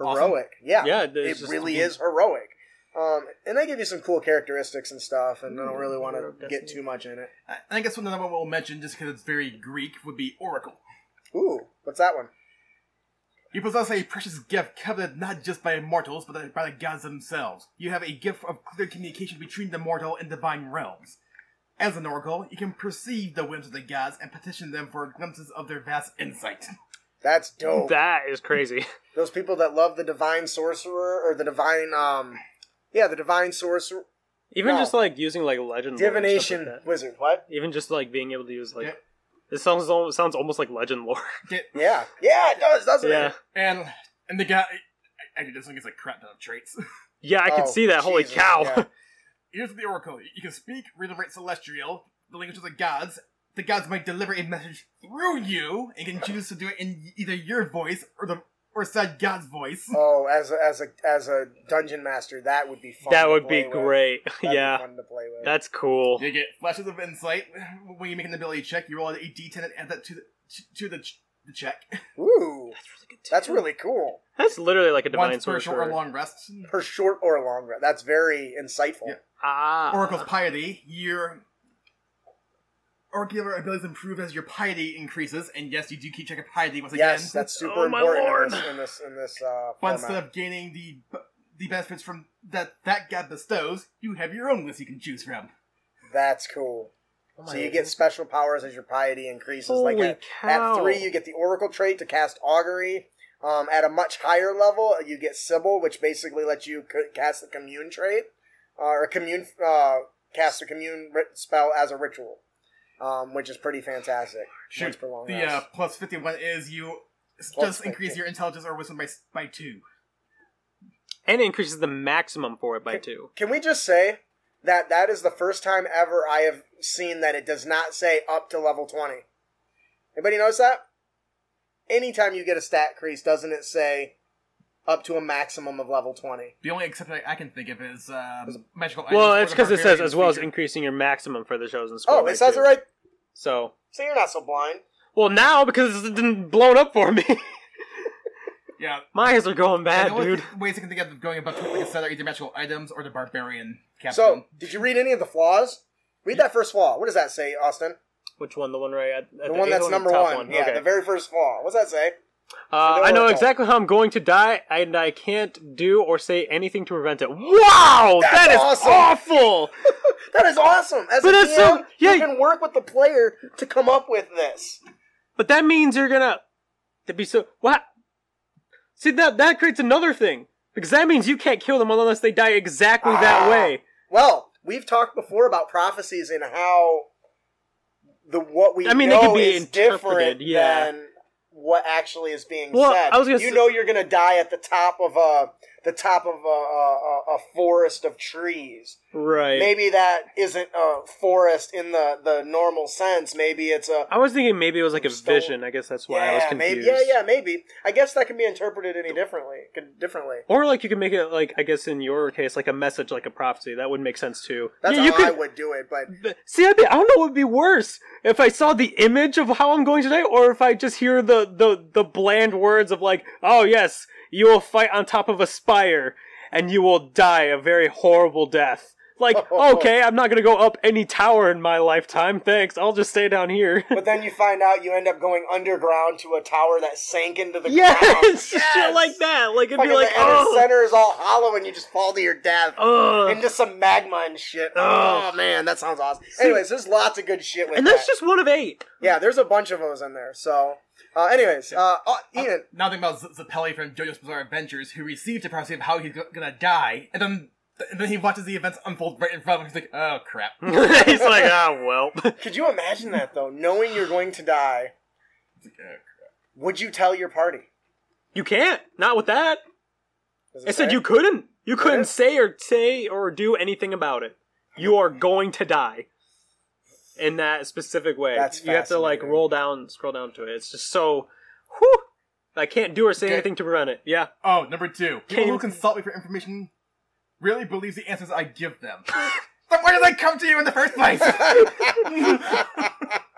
Awesome. heroic. Yeah, Yeah, it really is heroic. Um, and they give you some cool characteristics and stuff, and I don't really want to get too much in it. I I guess another one we'll mention, just because it's very Greek, would be Oracle. Ooh, what's that one? You possess a precious gift coveted not just by mortals, but by the gods themselves. You have a gift of clear communication between the mortal and divine realms. As an oracle, you can perceive the whims of the gods and petition them for glimpses of their vast insight. That's dope. that is crazy. Those people that love the divine sorcerer or the divine, um, yeah, the divine sorcerer, Even No. just like using like legend lore like divination wizard. What? Even just like being able to use like Yep. this sounds al- sounds almost like legend lore. Yeah, yeah, it does, doesn't yeah. it? And and the guy, actually, this one gets like crap ton of traits. Yeah, I can Oh, see that. Holy Jesus, cow. yeah. Here's the oracle: you can speak, read and write celestial, the language of the gods. The gods might deliver a message through you, and can choose to do it in either your voice or the or said God's voice. Oh, as a, as a as a dungeon master, that would be fun. that to would be with. great. That'd be yeah. fun to play with. That's cool. You get flashes of insight when you make an ability check. You roll a d10 and add that to the to the, ch- the check. Ooh, That's really good. that's really cool. That's literally like a divine Once per short or sorcerer. long rest. For short or long rest, that's very insightful. Yeah. Ah. Oracle's piety. Your oracular abilities improve as your piety increases, and yes, you do keep check of piety once again. Yes, that's super Oh, my important lord. in this in this, in this uh, But instead of gaining the the benefits from that that god bestows, you have your own list you can choose from. That's cool. Oh So my- you get special powers as your piety increases. Holy like at, cow. at three, you get the Oracle trait to cast Augury. Um, at a much higher level, you get Sybil, which basically lets you c- cast the Commune trait, uh, or commune uh, cast a Commune ri- spell as a ritual, um, which is pretty fantastic. Once per long the uh, plus fifty one is you Plus just increase your intelligence or wisdom by by two. and it increases the maximum for it by two. Can we just say that that is the first time ever I have seen that it does not say up to level 20? Anybody notice that? Anytime you get a stat crease, doesn't it say up to a maximum of level 20? The only exception I, I can think of is um, magical. Well, items it's because it says as well as increasing your maximum for the chosen score. Oh, it says two. it right. So, So you're not so blind. well, now because it's been blown up for me, Yeah. my eyes are going bad, the only dude. th- ways I can think of going above like I said are either magical items or the barbarian captain. So, did you read any of the flaws? Read that first flaw. What does that say, Austin? Which one? The one right at, at The one eighth that's number top one. Yeah, Okay. the very first flaw. What's that say? Uh, I know exactly how I'm going to die, and I can't do or say anything to prevent it. Wow, That's that is awesome. awful. That is awesome. As But a DM, so- yeah. you can work with the player to come up with this. but that means you're gonna to be so what? See that that creates another thing because that means you can't kill them unless they die exactly that Ah. way. Well, we've talked before about prophecies and how the what we I mean, they know could be is interpreted, different yeah. than what actually is being Well, said. I was gonna you know you're gonna die at the top of a the top of a, a, a forest of trees. Right. Maybe that isn't a forest in the, the normal sense. Maybe it's a I was thinking maybe it was like a Stone- vision. I guess that's why I was confused. maybe yeah, yeah, maybe. I guess that can be interpreted any differently. Could- Differently. Or like you could make it like I guess in your case like a message like a prophecy. That would make sense too. That's yeah, how could. I would do it, but But- See, I'd be, I don't know what would be worse if I saw the image of how I'm going today, or if I just hear the the the bland words of like, "Oh yes, you will fight on top of a spire, and you will die a very horrible death." Like, okay, I'm not gonna go up any tower in my lifetime. Thanks, I'll just stay down here. but then you find out you end up going underground to a tower that sank into the yes, ground. shit like that. Like it'd Fucking be like, the inner oh, center is all hollow and you just fall to your death. ugh. into some magma and shit. Ugh. Oh man, that sounds awesome. Anyways, there's lots of good shit with that. and that. that's just one of eight. yeah, there's a bunch of those in there. So, uh, anyways, uh, uh, Ian, Now think about Z- Zeppeli from JoJo's Bizarre Adventures, who received a prophecy of how he's go- gonna die, and then and then he watches the events unfold right in front of him. He's like, "Oh crap!" He's like, ah, well. could you imagine that though? Knowing you're going to die, like, "Oh, crap." would you tell your party? You can't. Not with that. It I said say? you couldn't. You Could couldn't say or say or do anything about it. You are going to die. In that specific way. That's you have to like roll down, scroll down to it. It's just so. Whew, I can't do or say Okay. anything to prevent it. Yeah. Oh, number two. People Can you- who consult me for information really believes the answers I give them. then why did I come to you in the first place? I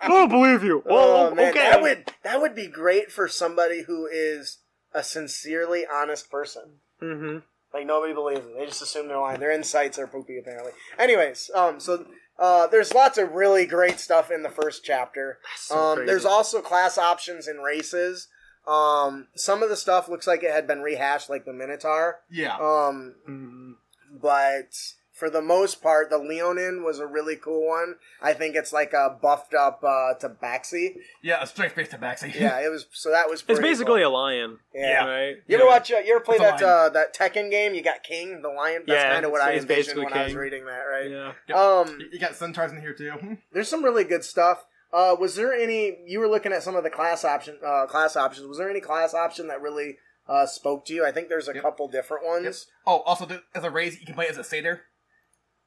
don't believe you. Oh man, that would that would be great for somebody who is a sincerely honest person. Mm-hmm. Like nobody believes it. They just assume they're lying. Their insights are poopy apparently. Anyways, um, so uh, there's lots of really great stuff in the first chapter. So um, there's also class options and races. Um, some of the stuff looks like it had been rehashed, like the Minotaur. yeah. Um, Mhm. but for the most part, the Leonin was a really cool one. I think it's like a buffed up uh, Tabaxi. yeah, a straight face tabaxi. Yeah, it was. So that was. It's basically cool. a lion. Yeah. Right? You ever Yeah. watch? Uh, you ever play It's a that uh, that Tekken game? You got King, the lion. That's Yeah, kind of what I it's- it's envisioned basically when I was reading that. Right. Yeah. Um, You got centaurs in here too. there's some really good stuff. Uh, was there any? You were looking at some of the class option, uh, class options. Was there any class option that really uh, spoke to you? I think there's a Yep. couple different ones. Oh, also, th- as a raise, you can play as a satyr.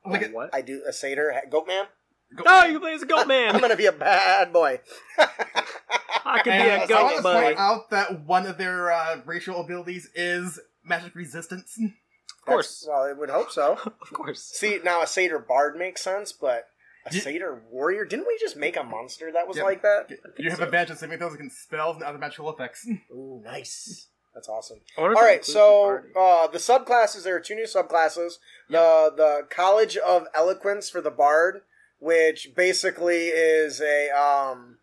Look at what? I do a satyr, ha- goat man. Oh, you can play as a goat man. I'm gonna be a bad boy. I could be And a I want goat to buddy. point out that one of their uh, racial abilities is magic resistance. Of course. That's- well, it would hope so. Of course. See, now a satyr bard makes sense, but a Ye- satyr warrior? Didn't we just make a monster that was Yep. like that? You have advantage of saving those against spells and other magical effects. Ooh, nice. That's awesome. I wonder if All it right, includes so the uh, the subclasses there are two new subclasses. The the College of Eloquence for the Bard, which basically is a um.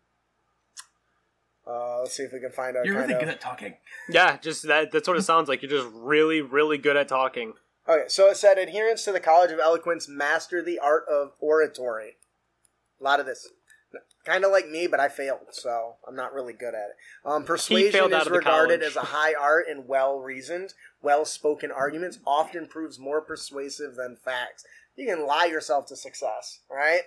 Uh, let's see if we can find out. You're kind really of- good at talking. yeah, just that. That's what it sounds like. You're just really, really good at talking. Okay, so it said adherence to the College of Eloquence master the art of oratory. A lot of this. Kind of like me, but I failed, so I'm not really good at it. Um, persuasion is regarded college. as a high art and well reasoned, well spoken arguments often proves more persuasive than facts. You can lie yourself to success, right?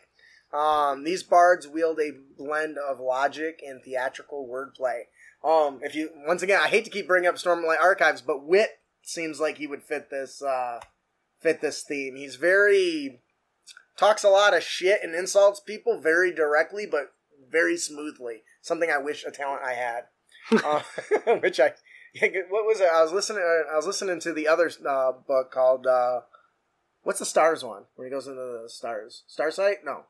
Um, these bards wield a blend of logic and theatrical wordplay. Um, if you once again, I hate to keep bringing up Stormlight Archives, but Wit seems like he would fit this uh, fit this theme. He's very talks a lot of shit and insults people very directly, but very smoothly. Something I wish a talent I had. uh, which I what was it? I was listening. I was listening to the other uh, book called uh, what's the stars one where he goes into the stars. Starsight? No,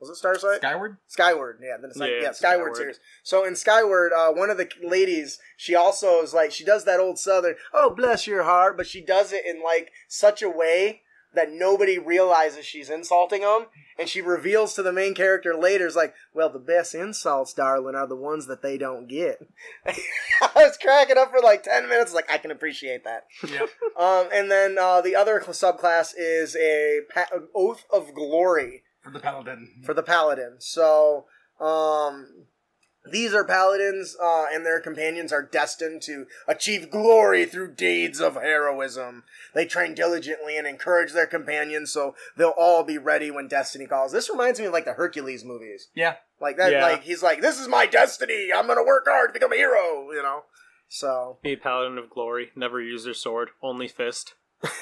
was it Starsight? Skyward? Skyward, yeah, then it's like Yeah, yeah, Skyward, Skyward. series. So in Skyward, uh, one of the ladies, she also is like she does that old Southern, oh bless your heart, but she does it in like such a way that nobody realizes she's insulting them, and she reveals to the main character later, is like, well, the best insults, darling, are the ones that they don't get. I was cracking up for like ten minutes, like I can appreciate that. Yep. Um, and then uh, the other subclass is a pa- oath of glory For the paladin. for the paladin. So, um, these are paladins, uh, and their companions are destined to achieve glory through deeds of heroism. They train diligently and encourage their companions, so they'll all be ready when destiny calls. This reminds me of like the Hercules movies, Yeah. like that. Yeah. Like he's like, "This is my destiny. I'm gonna work hard to become a hero." You know. So Be a paladin of glory. Never use their sword. Only fist.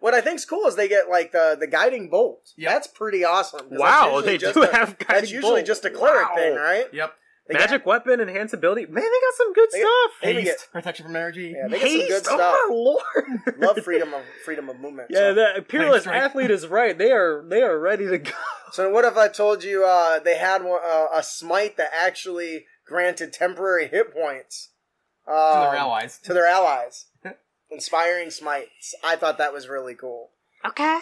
what I think's cool is they get like the the guiding bolt. Yep. That's pretty awesome. Wow, they do a- have That's usually bolt. just a cleric Wow. thing, right? Yep. They got- Magic weapon, enhance ability. Man, they got some good They got- stuff. They even Haste, protection from energy. Yeah, they get some good stuff. Oh my lord! Love freedom of freedom of movement. Yeah, so. that peerless strike. athlete is right. They are they are ready to go. So what if I told you uh, they had one, uh, a smite that actually granted temporary hit points to um, their allies. To their allies. Inspiring smites. I thought that was really cool. Okay.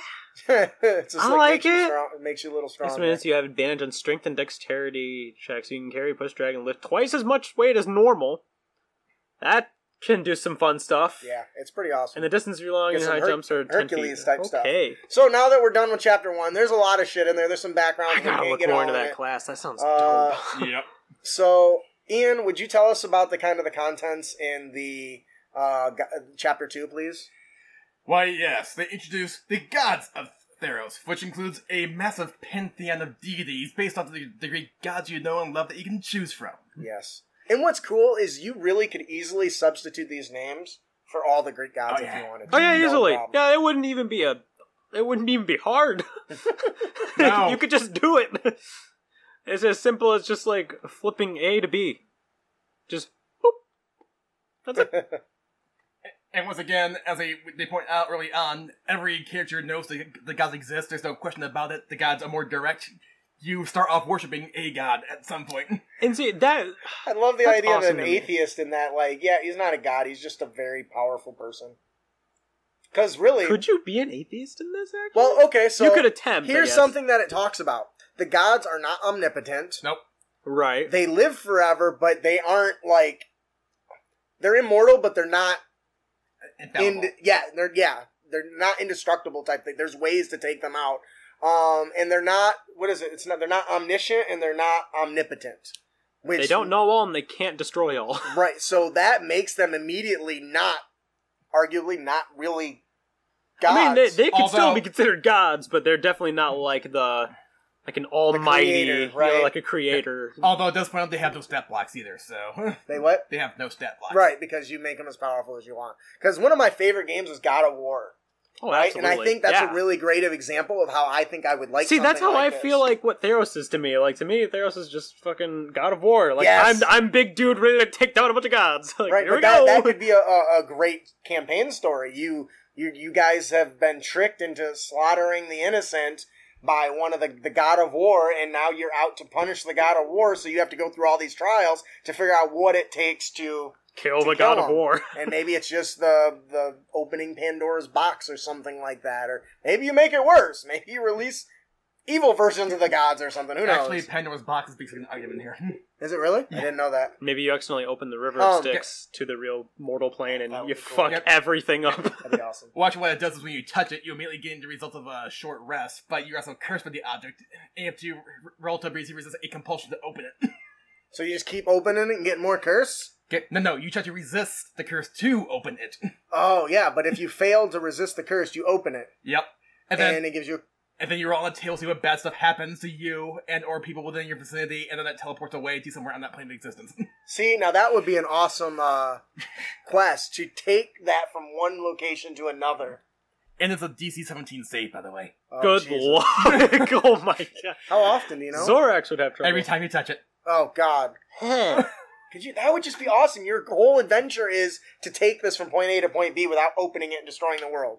It's just I like, like makes You it. strong, it makes you a little stronger. This means you have advantage on strength and dexterity checks. You can carry push drag and lift twice as much weight as normal. That can do some fun stuff. Yeah, it's pretty awesome. And the distance you're long and some high Her- jumps are 10 Hercules feet. type stuff. okay. So now that we're done with chapter one, there's a lot of shit in there. There's some background. I we gotta look get more into that it. class. That sounds Uh, dope. Yep. So, Ian, would you tell us about the kind of the contents in the uh, g- chapter two, please? Why, yes, they introduce the gods of Theros, which includes a massive pantheon of deities based off the, the great gods you know and love that you can choose from. Yes. And what's cool is you really could easily substitute these names for all the Greek gods Oh, if yeah. you wanted to. Oh yeah, No easily. problem. Yeah, it wouldn't even be a. It wouldn't even be hard. No. you could just do it. It's as simple as just like flipping A to B. Just boop. That's it. And once again, as they, they point out early on, every character knows the, the gods exist. There's no question about it. The gods are more direct. You start off worshipping a god at some point. And see that I love the idea awesome of an to me. atheist in that, like, yeah, he's not a god, he's just a very powerful person. Because really, could you be an atheist in this? Actually, well, okay, so you could attempt. I here's guess. something that it talks about: the gods are not omnipotent. Nope. right? They live forever, but they aren't like they're immortal, but they're not Infallible. in yeah they're yeah they're not indestructible type thing there's ways to take them out um and they're not what is it it's not they're not omniscient and they're not omnipotent which they don't know all and they can't destroy all. right so that makes them immediately not arguably not really gods I mean, they, they can still be considered gods, but they're definitely not like the like an almighty, creator, you know, like a creator. Although it does point out they have no stat blocks either, so they what they have no stat blocks. right because you make them as powerful as you want because one of my favorite games was god of war Oh, right absolutely. and i think that's yeah. a really great example of how i think i would like See, that's how like I this. feel like what Theros is to me. Like to me, Theros is just fucking God of War. Like Yes. I'm, I'm big dude ready to take down a bunch of gods. Like, right here but we that, go. that could be a, a, a great campaign story you you you guys have been tricked into slaughtering the innocent by one of the the god of war and now you're out to punish the god of war so you have to go through all these trials to figure out what it takes to kill to the God kill of. War. and maybe it's just the the opening pandora's box or something like that or maybe you make it worse maybe you release evil versions of the gods or something who knows Actually, Pandora's box is basically an item in here. is it really i didn't know that Maybe you accidentally open the river of um, Styx to the real mortal plane and That would you be cool. fuck Yep. everything up. that'd be awesome Watch what it does is when you touch it, you immediately gain the result of a short rest, but you're also cursed by the object, and you have to r- roll to basically resist a compulsion to open it. so you just keep opening it and getting more curse Get, no, no, you try to resist the curse to open it. Oh yeah, but if you fail to resist the curse, you open it, yep. And and, then, it gives you. And then you roll on the table, see what bad stuff happens to you and or people within your vicinity, and then that teleports away to somewhere on that plane of existence. See, now that would be an awesome uh, quest to take that from one location to another. and it's a DC 17 save, by the way. Oh, Good Jesus. lord! oh my god! How often, do you know? Zorax would have trouble. Every time you touch it. oh God. Could you? That would just be awesome. Your whole adventure is to take this from point A to point B without opening it and destroying the world.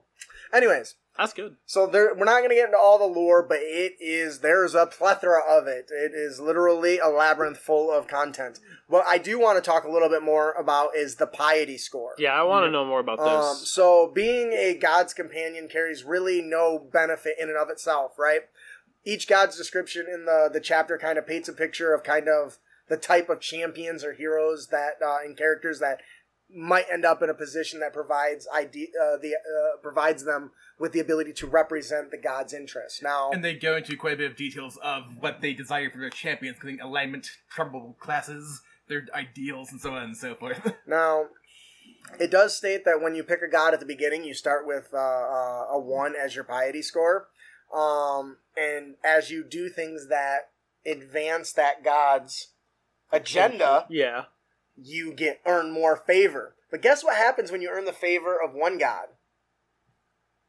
Anyways, That's good. So there, we're not going to get into all the lore, but it is there's a plethora of it. It is literally a labyrinth full of content. What I do want to talk a little bit more about is the piety score. Yeah, I want to know more about Um, this. so being a god's companion carries really no benefit in and of itself, right? Each god's description in the the chapter kind of paints a picture of kind of the type of champions or heroes that uh, and characters that might end up in a position that provides ide- uh, the uh, provides them with the ability to represent the god's interest. Now, And they go into quite a bit of details of what they desire for their champions, including alignment, probable classes, their ideals, and so on and so forth. Now, it does state that when you pick a god at the beginning, you start with uh, uh, a one as your piety score, um, and as you do things that advance that god's agenda, yeah, you get earn more favor. But guess what happens when you earn the favor of one god?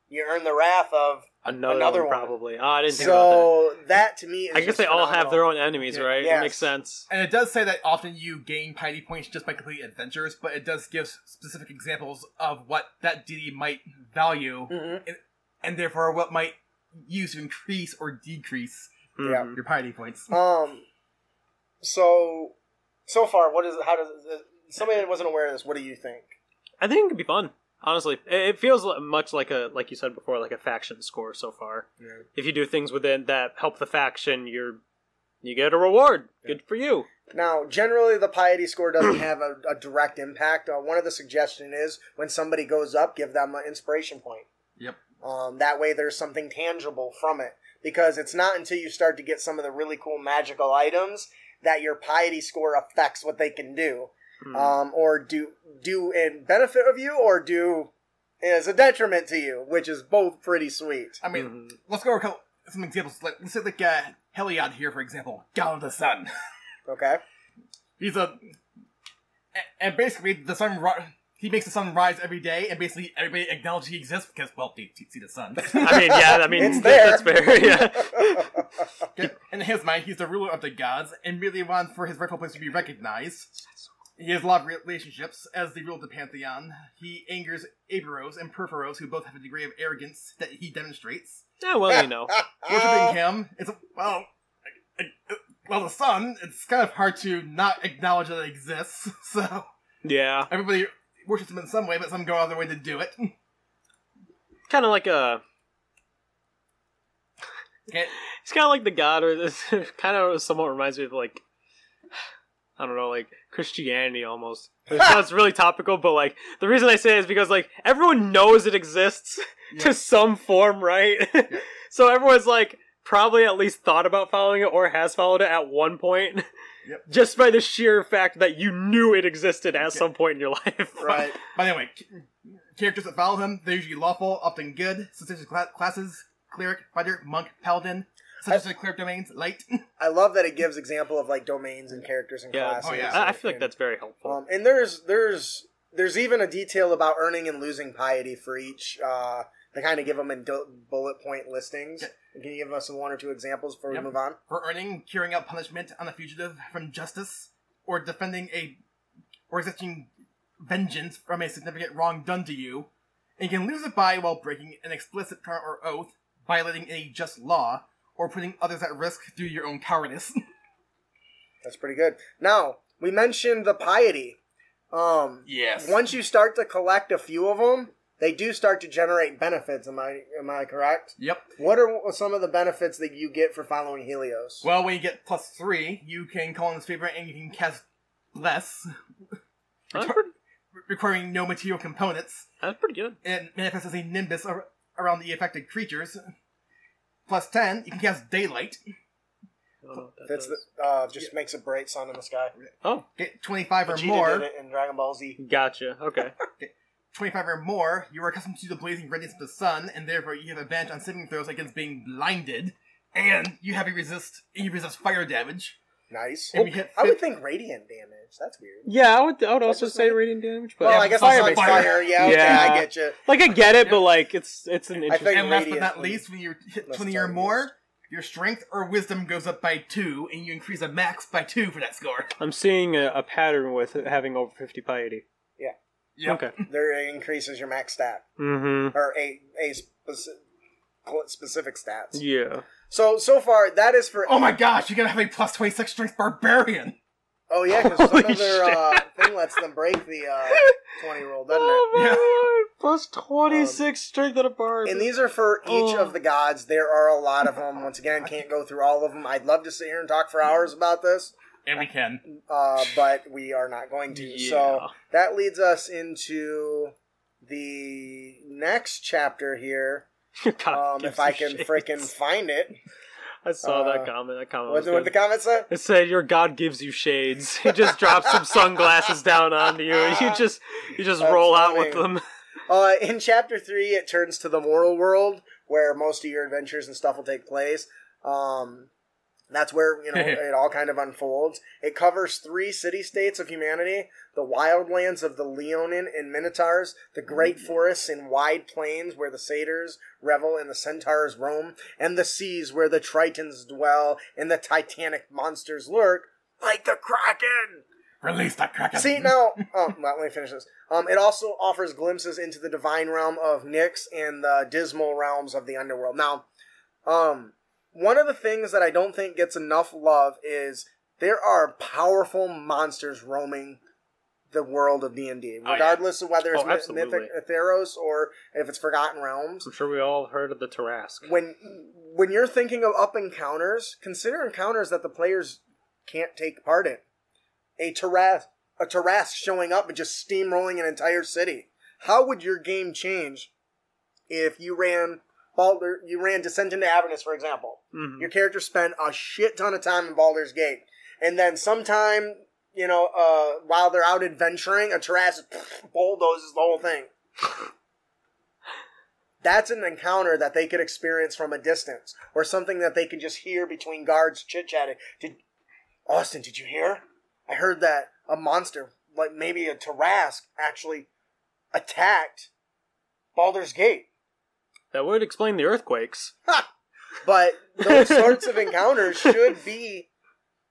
You earn the wrath of Another, Another one, one. probably. Oh, I didn't think about so that. to me is. I guess just they all have their own enemies, Yeah. right? Yes. It makes sense. And it does say that often you gain piety points just by completing adventures, but it does give specific examples of what that deity might value, Mhm. and, and therefore what might use to increase or decrease Yeah. Mhm. your piety points. Um. So, so far, what is how does somebody that wasn't aware of this? What do you think? I think it could be fun. Honestly, it it feels much like a like you said before, like a faction score so far. If you do things within that help the faction, you're you get a reward. Good for you. Now, generally, the piety score doesn't have a, a direct impact. Uh, one of the suggestion is when somebody goes up, give them an inspiration point. Yep. Um, that way, there's something tangible from it. Because it's not until you start to get some of the really cool magical items that your piety score affects what they can do, Hmm. um, or do do in benefit of you, or do as a detriment to you, which is both pretty sweet. I mean, Mhm. let's go over a couple, some examples. Like, let's say like uh, Heliod here, for example, God of the Sun. Okay. He's a, a- and basically the sun. ri- He makes the sun rise every day, and basically everybody acknowledges he exists because, well, they see the sun. I mean, yeah, I mean It's that- there. that's fair. Yeah. In his mind, he's the ruler of the gods and merely wants for his rightful place to be recognized. He has a lot of relationships as the ruler of the pantheon. He angers Aberos and Purphoros, who both have a degree of arrogance that he demonstrates. yeah, well, you know. Worshipping him, it's well, I- I- well, the sun. It's kind of hard to not acknowledge that it exists. So Yeah, everybody worships him in some way, but some go out of their way to do it. kind of like a. Okay, It's kind of like the god, or this kind of somewhat reminds me of like. I don't know, like Christianity almost. It sounds really topical, but like the reason I say it is because like everyone knows it exists Yeah. to some form, right? so everyone's like probably at least thought about following it or has followed it at one point. Yep. Just by the sheer fact that you knew it existed at some point in your life. right. But anyway, c- characters that follow him, they're usually lawful, often good, such as classes, cleric, fighter, monk, paladin, such as the cleric domains, light. I love that it gives example of like domains and characters and Yeah, classes. Oh, yeah. I, I feel like that's very helpful. Um, and there's there's there's even a detail about earning and losing piety for each. Uh, they kind of give them in do- bullet point listings. Can you give us one or two examples before Yep. we move on? for earning, carrying out punishment on a fugitive from justice, or defending a, or exacting vengeance from a significant wrong done to you, and you can lose it by while breaking an explicit promise or oath, violating a just law, or putting others at risk through your own cowardice. That's pretty good. Now we mentioned the piety. Um, yes. once you start to collect a few of them, they do start to generate benefits. Am I am I correct? Yep. What are some of the benefits that you get for following Helios? Well, when you get plus three, you can call in his favor and you can cast less, that's, pretty, requiring no material components. that's pretty good. It manifests as a nimbus ar- around the affected creatures. Plus 10, you can cast daylight. I don't know what that That's the, uh, just makes a bright sun in the sky. Oh, Get 25 or Vegeta more. did it in Dragon Ball Z. gotcha. Okay. 25 or more, you are accustomed to the blazing radiance of the sun, and therefore you have advantage on saving throws against being blinded. And you have a resist, you resist fire damage. Nice. And we hit I would think radiant damage. That's weird. Yeah, I would. I would also say like- radiant damage, but Well, Yeah, I guess fire fire makes makes fire. fire. Yeah, okay, Yeah. I get you. like I get it, but like it's it's an interesting. and last but not least, when you hit less 20 or more, your strength or wisdom goes up by 2, and you increase a max by 2 for that score. I'm seeing a, a pattern with having over 50 piety. Yep. Okay. There it increases your max stat Mm-hmm. or a a specific specific stats. Yeah. So so far that is for Oh my gosh, you're gonna have a plus 26 strength barbarian! oh yeah because some Holy of their shit. uh, thing lets them break the uh, twenty roll, doesn't it? Oh my Yeah. lord! Plus 26 strength at a bar. And these are for each Oh. of the gods. There are a lot of them. Once again, can't go through all of them. I'd love to sit here and talk for hours about this, And we can. uh, but we are not going to. Yeah. So that leads us into the next chapter here. God Um, if I can shades. freaking find it. I saw uh, that comment. That comment What, was the- what the comment said? It said your God gives you shades. He just drops some sunglasses down onto you, and you just you just That's roll out with them. Uh, in chapter three, it turns to the moral world, where most of your adventures and stuff will take place. Um, That's where, you know, it all kind of unfolds. It covers three city states of humanity the wildlands of the Leonin and Minotaurs, the great forests and wide plains where the satyrs revel and the centaurs roam, and the seas where the tritons dwell and the titanic monsters lurk, like the Kraken! Release the Kraken! See, now, oh, well, let me finish this. Um, it also offers glimpses into the divine realm of Nyx and the dismal realms of the underworld. Now, um, one of the things that I don't think gets enough love is there are powerful monsters roaming the world of D and D, Oh, yeah. regardless of whether it's Oh, mythic Theros or if it's Forgotten Realms. I'm sure we all heard of the Tarrasque. When when you're thinking of up encounters, consider encounters that the players can't take part in. A Tarrasque, a Tarrasque showing up and just steamrolling an entire city. How would your game change if you ran Baldur, you ran Descent into Avernus, for example? Mhm. Your character spent a shit ton of time in Baldur's Gate, and then sometime, you know, uh, while they're out adventuring, a Tarrasque bulldozes the whole thing. That's an encounter that they could experience from a distance, or something that they could just hear between guards chit chatting. Did Austin? Did you hear? I heard that a monster, like maybe a Tarrasque, actually attacked Baldur's Gate. That would explain the earthquakes. But those sorts of encounters should be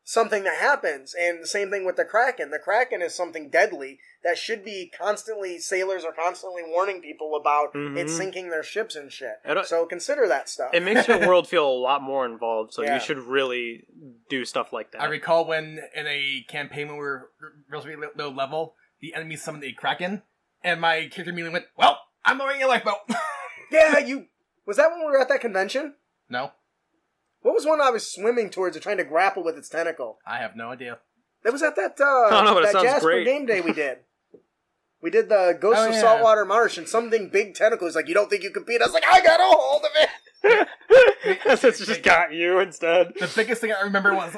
something that happens. And the same thing with the Kraken. The Kraken is something deadly that should be constantly, sailors are constantly warning people about it Mhm. sinking their ships and shit. So consider that stuff. It makes your world feel a lot more involved, so Yeah. you should really do stuff like that. I recall when in a campaign when we were relatively low level, the enemy summoned a kraken, and my character immediately went, "Well, I'm lowering a lifeboat." yeah, you. Was that when we were at that convention? no, What was one I was swimming towards or trying to grapple with its tentacle? I have no idea. That was at that uh, don't know, but it that sounds Jasper great. game day we did. We did the Ghost Oh, of yeah. Saltwater Marsh, and something big tentacle is like, "You don't think you compete?" I was like, "I got a hold of it." it's just got you instead. The biggest thing I remember was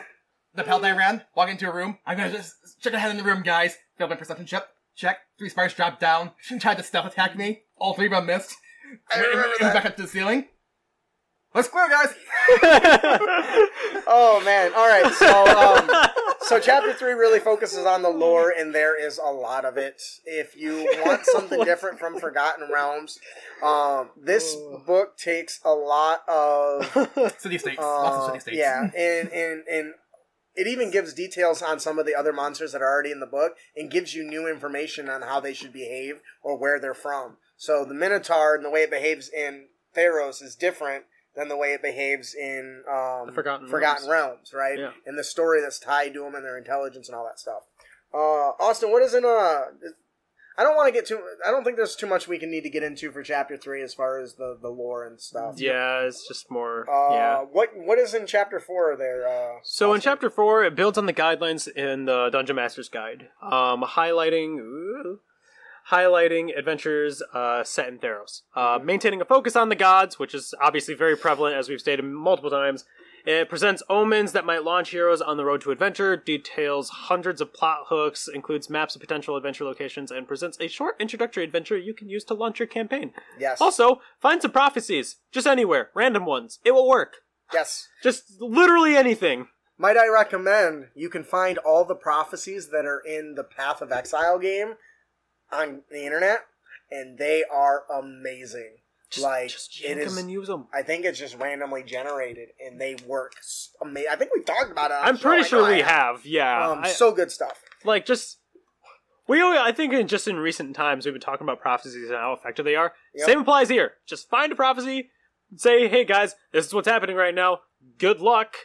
the paladin I ran, walk into a room. I'm gonna just check ahead in the room, guys. Failed my perception check. Check. Three spiders dropped down. She tried to stealth attack me. All three of them missed. I And- and- remember and that. back up to the ceiling. Let's clear, guys. Oh man! All right, so um, so chapter three really focuses on the lore, and there is a lot of it. If you want something different from Forgotten Realms, um, this book takes a lot of City states. Lots of Uh, city states. Yeah, and and and it even gives details on some of the other monsters that are already in the book, and gives you new information on how they should behave or where they're from. So the Minotaur and the way it behaves in Theros is different than the way it behaves in um, The Forgotten Forgotten Realms, right? Yeah. And the story that's tied to them and their intelligence and all that stuff. Uh, Austin, what is in uh? I don't want to get too. I don't think there's too much we can need to get into for chapter three as far as the the lore and stuff. yeah, it's just more. Uh, yeah. What what is in chapter four there? Uh, So in chapter four, it builds on the guidelines in the Dungeon Master's Guide, um, highlighting ooh, highlighting adventures uh, set in Theros, uh, maintaining a focus on the gods, which is obviously very prevalent as we've stated multiple times. It presents omens that might launch heroes on the road to adventure, details hundreds of plot hooks, includes maps of potential adventure locations, and presents a short introductory adventure you can use to launch your campaign. yes, Also, find some prophecies, just anywhere, random ones. It will work. yes. Just literally anything. Might I recommend you can find all the prophecies that are in the Path of Exile game on the internet, and they are amazing. Just, like just it them and use them. I think it's just randomly generated, and they work amazing. I think we've talked about it. I'm pretty sure we have. Yeah, Um, I- so good stuff. like just we. always- I think in just in recent times we've been talking about prophecies and how effective they are. Yep. Same applies here. Just find a prophecy, say, "Hey guys, this is what's happening right now. Good luck."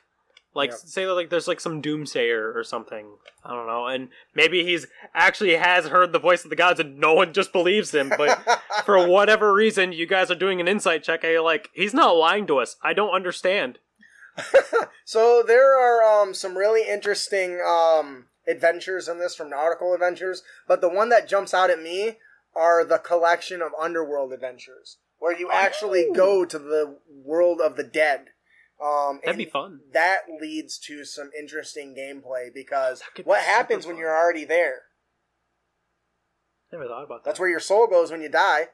Like Yep. say like there's like some doomsayer or something. I don't know, and maybe he's actually has heard the voice of the gods and no one just believes him. But for whatever reason, you guys are doing an insight check. And you're like, he's not lying to us. I don't understand. So there are um, some really interesting um, adventures in this from nautical adventures, but the one that jumps out at me are the collection of underworld adventures, where you actually Oh. go to the world of the dead. Um, That'd be fun. That leads to some interesting gameplay because what happens when fun. you're already there? Never thought about that. That's where your soul goes when you die.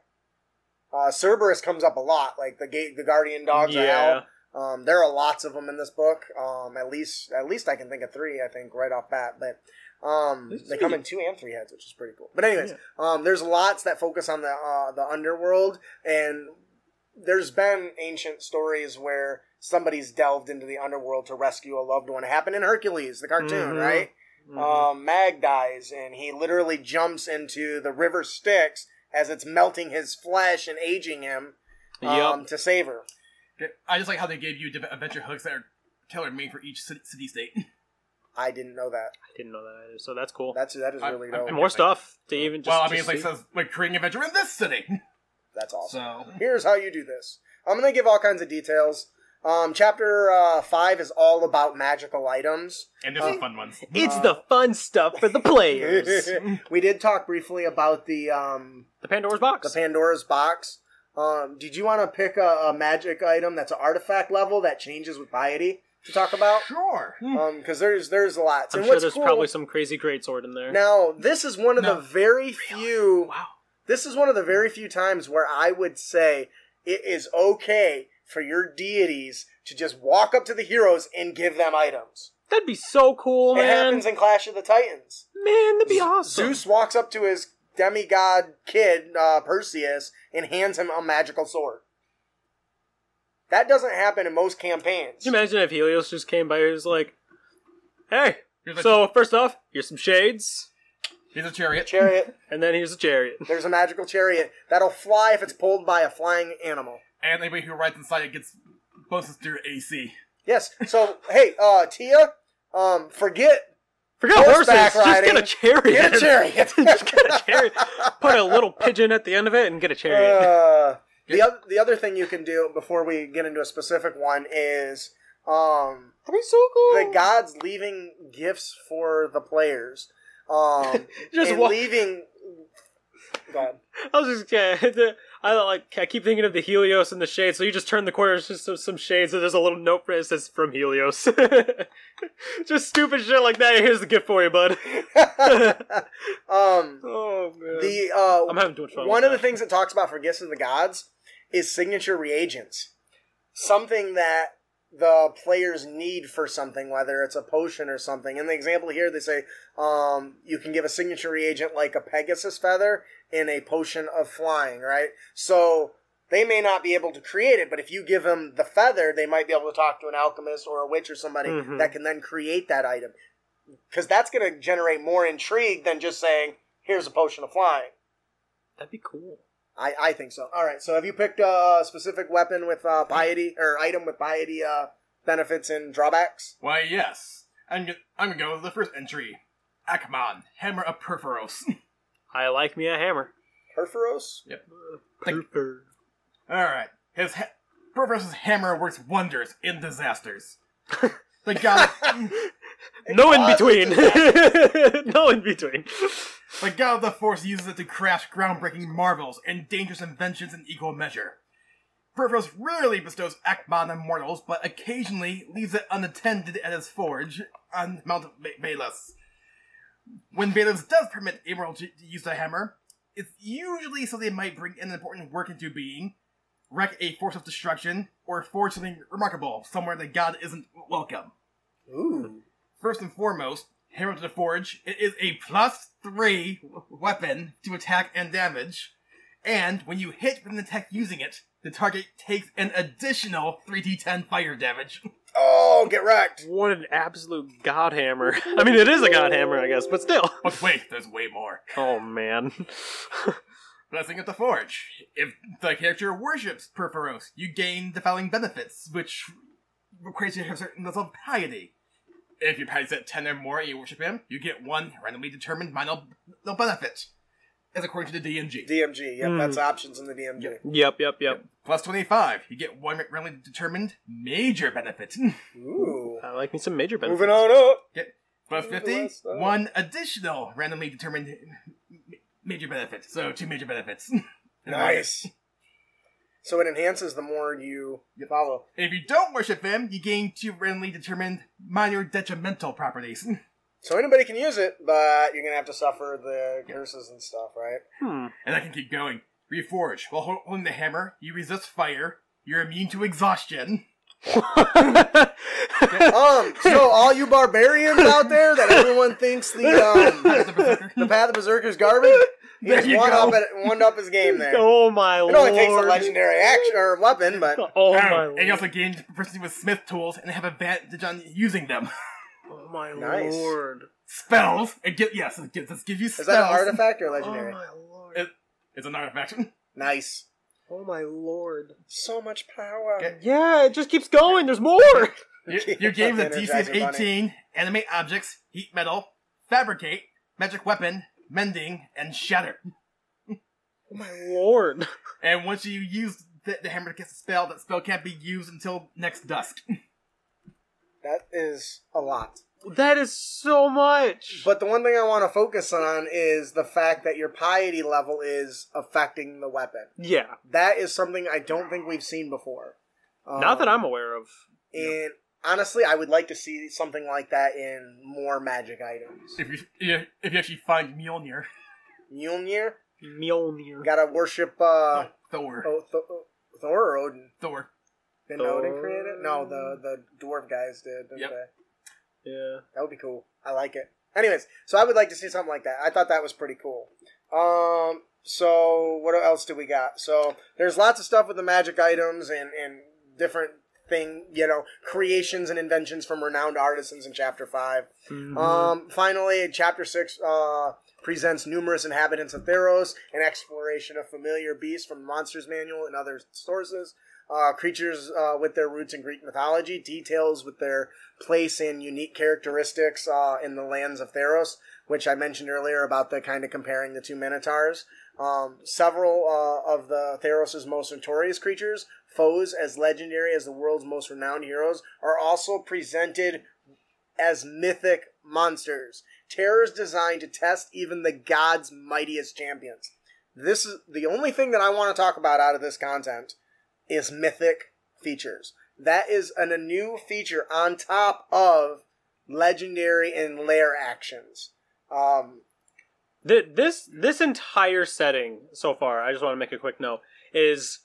Uh, Cerberus comes up a lot, like the gate, the guardian dogs of hell. yeah. Um, there are lots of them in this book. Um, at least at least I can think of three. I think right off bat, but um, they come in two and three heads, which is pretty cool. But anyways, Yeah. um, there's lots that focus on the uh, the underworld, and there's been ancient stories where somebody's delved into the underworld to rescue a loved one. It happened in Hercules, the cartoon, Mhm. right? Mhm. Um, Mag dies, and he literally jumps into the river Styx as it's melting his flesh and aging him um, Yup. to save her. I just like how they gave you diff- adventure hooks that are tailored made for each city, city state. I didn't know that. I didn't know that either, so that's cool. That's that is really I- dope. and more stuff to even just. well, I mean, just it's like see. says like creating adventure in this city. That's awesome. So Here's how you do this. I'm gonna give all kinds of details. Um, chapter uh, five is all about magical items. and there's some fun ones. it's the fun stuff for the players. we did talk briefly about the um, the Pandora's box. the Pandora's box. Um, did you want to pick a, a magic item that's an artifact level that changes with piety to talk about? Sure. Um, because there's there's lots. I'm and sure there's cool, probably some crazy greatsword in there. Now, this is one of No. the very few. wow. This is one of the very few times where I would say it is okay for your deities to just walk up to the heroes and give them items. That'd be so cool, It man. happens in Clash of the Titans. Man, that'd be awesome. Zeus walks up to his demigod kid, uh, Perseus, and hands him a magical sword. That doesn't happen in most campaigns. Can you imagine if Helios just came by and was like, hey, Here's so first off, here's some shades, here's a chariot. Chariot. and then here's a chariot. There's a magical chariot that'll fly if it's pulled by a flying animal. and anybody who rides inside it gets bonuses to your AC. Yes. So, hey, uh, Tia, um, forget Forget horses, Horseback just get a riding. chariot. get a chariot. just get a chariot. Put a little pigeon at the end of it and get a chariot. Uh, the other the other thing you can do before we get into a specific one is um That'd be so cool. the gods leaving gifts for the players. Um Just wa- leaving God. I was just yeah, I like I keep thinking of the Helios and the shades. So you just turn the corners just some, some shades, and there's a little note that says from Helios. just stupid shit like that. Here's the gift for you, bud. um oh man, the uh I'm having too much fun. one of the things it talks about for gifts of the gods is signature reagents. Something that the players need for something, whether it's a potion or something. In the example here, they say um, you can give a signature reagent like a Pegasus feather in a potion of flying, right? So they may not be able to create it, but if you give them the feather, they might be able to talk to an alchemist or a witch or somebody Mhm. that can then create that item. Because that's going to generate more intrigue than just saying, here's a potion of flying. That'd be cool. I, I think so. All right. So have you picked a specific weapon with uh, piety or item with piety uh, benefits and drawbacks? Why, yes. I'm gonna, I'm gonna go with the first entry. Akmon, Hammer of Purphoros. I like me a hammer. Purphoros. Like- Perfor. Alright. His ha- Purphoros' hammer works wonders in disasters. the god, No in between. no in between. the god of the force uses it to crash groundbreaking marvels and dangerous inventions in equal measure. Purphoros rarely bestows Akmon on mortals, but occasionally leaves it unattended at his forge on Mount Ba- Baelus. When Baelus does permit a mortal to to use the hammer, it's usually so they might bring an important work into being, wreck a force of destruction, or forge something remarkable somewhere that god isn't welcome. Ooh. First and foremost, Hammer to the Forge, it is a plus three weapon to attack and damage. And when you hit with an attack using it, the target takes an additional 3d10 fire damage. Oh, get wrecked. What an absolute god hammer. I mean, it is a god hammer, I guess, but still. But wait, there's way more. Oh man. Blessing of the Forge. If the character worships Purphoros, you gain the following benefits, which requires you to have a certain level of piety. If your piety's at 10 or more and you worship him, you get one randomly determined minor no benefit. As according to the DMG. DMG. Yep, Hmm. that's options in the DMG. Yep, yep, yep. yep. Plus 25, you get one randomly determined major benefit. Ooh. I like me some major benefits. Moving on up. Get 50, one additional randomly determined major benefit. So two major benefits. Nice. So it enhances the more you you follow. If you don't worship him, you gain two randomly determined minor detrimental properties. So anybody can use it, but you're gonna have to suffer the curses and stuff, right? Hmm. and I can keep going. Reforge. While holding the hammer, you resist fire, you're immune to exhaustion, Um, so all you barbarians out there that everyone thinks the um the Path of Berserker's garbage, There he's you one go. up at one up his game there. oh my It lord! It only takes a legendary action or weapon, but Oh Oh, my oh, and you also gain proficiency with smith tools and have advantage on using them. Oh my Nice. lord! Spells. It give, yes, it gives, it gives you spells. is spells. that an artifact or Oh legendary? Oh my lord! It, it's an artifact. Nice. Oh my lord! So much power. Okay. Yeah, it just keeps going. There's more. You, you gain the Fucking DC of Energizer Bunny. 18, animate objects, heat metal, fabricate, magic weapon, mending, and shatter. Oh my lord! And once you use the, the hammer to cast a spell, that spell can't be used until next dusk. That is a lot. That is so much. But the one thing I want to focus on is the fact that your piety level is affecting the weapon. yeah, That is something I don't think we've seen before. not that Um, I'm aware of. And honestly, I would like to see something like that in more magic items. if you if if you actually find Mjolnir, Mjolnir, Mjolnir. gotta worship uh, Thor, oh, Th- Thor or Odin. Thor. Did Thor. Odin create it? No, the the dwarf guys did. Didn't Yep. they? Yeah. That would be cool. I like it. Anyways, so I would like to see something like that. I thought that was pretty cool. Um, so what else do we got? So there's lots of stuff with the magic items and and different thing, you know, creations and inventions from renowned artisans in chapter 5. Mhm. Um, finally, chapter six uh, presents numerous inhabitants of Theros, an exploration of familiar beasts from Monsters Manual and other sources. Uh, creatures uh, with their roots in Greek mythology, details with their place and unique characteristics uh, in the lands of Theros, which I mentioned earlier about the kind of comparing the two Minotaurs. Um, several uh, of the Theros' most notorious creatures, foes as legendary as the world's most renowned heroes, are also presented as mythic monsters. Terrors designed to test even the gods' mightiest champions. This is the only thing that I want to talk about out of this content is mythic features. That is an, a new feature on top of legendary and lair actions. Um, Th- this this entire setting so far, I just want to make a quick note, is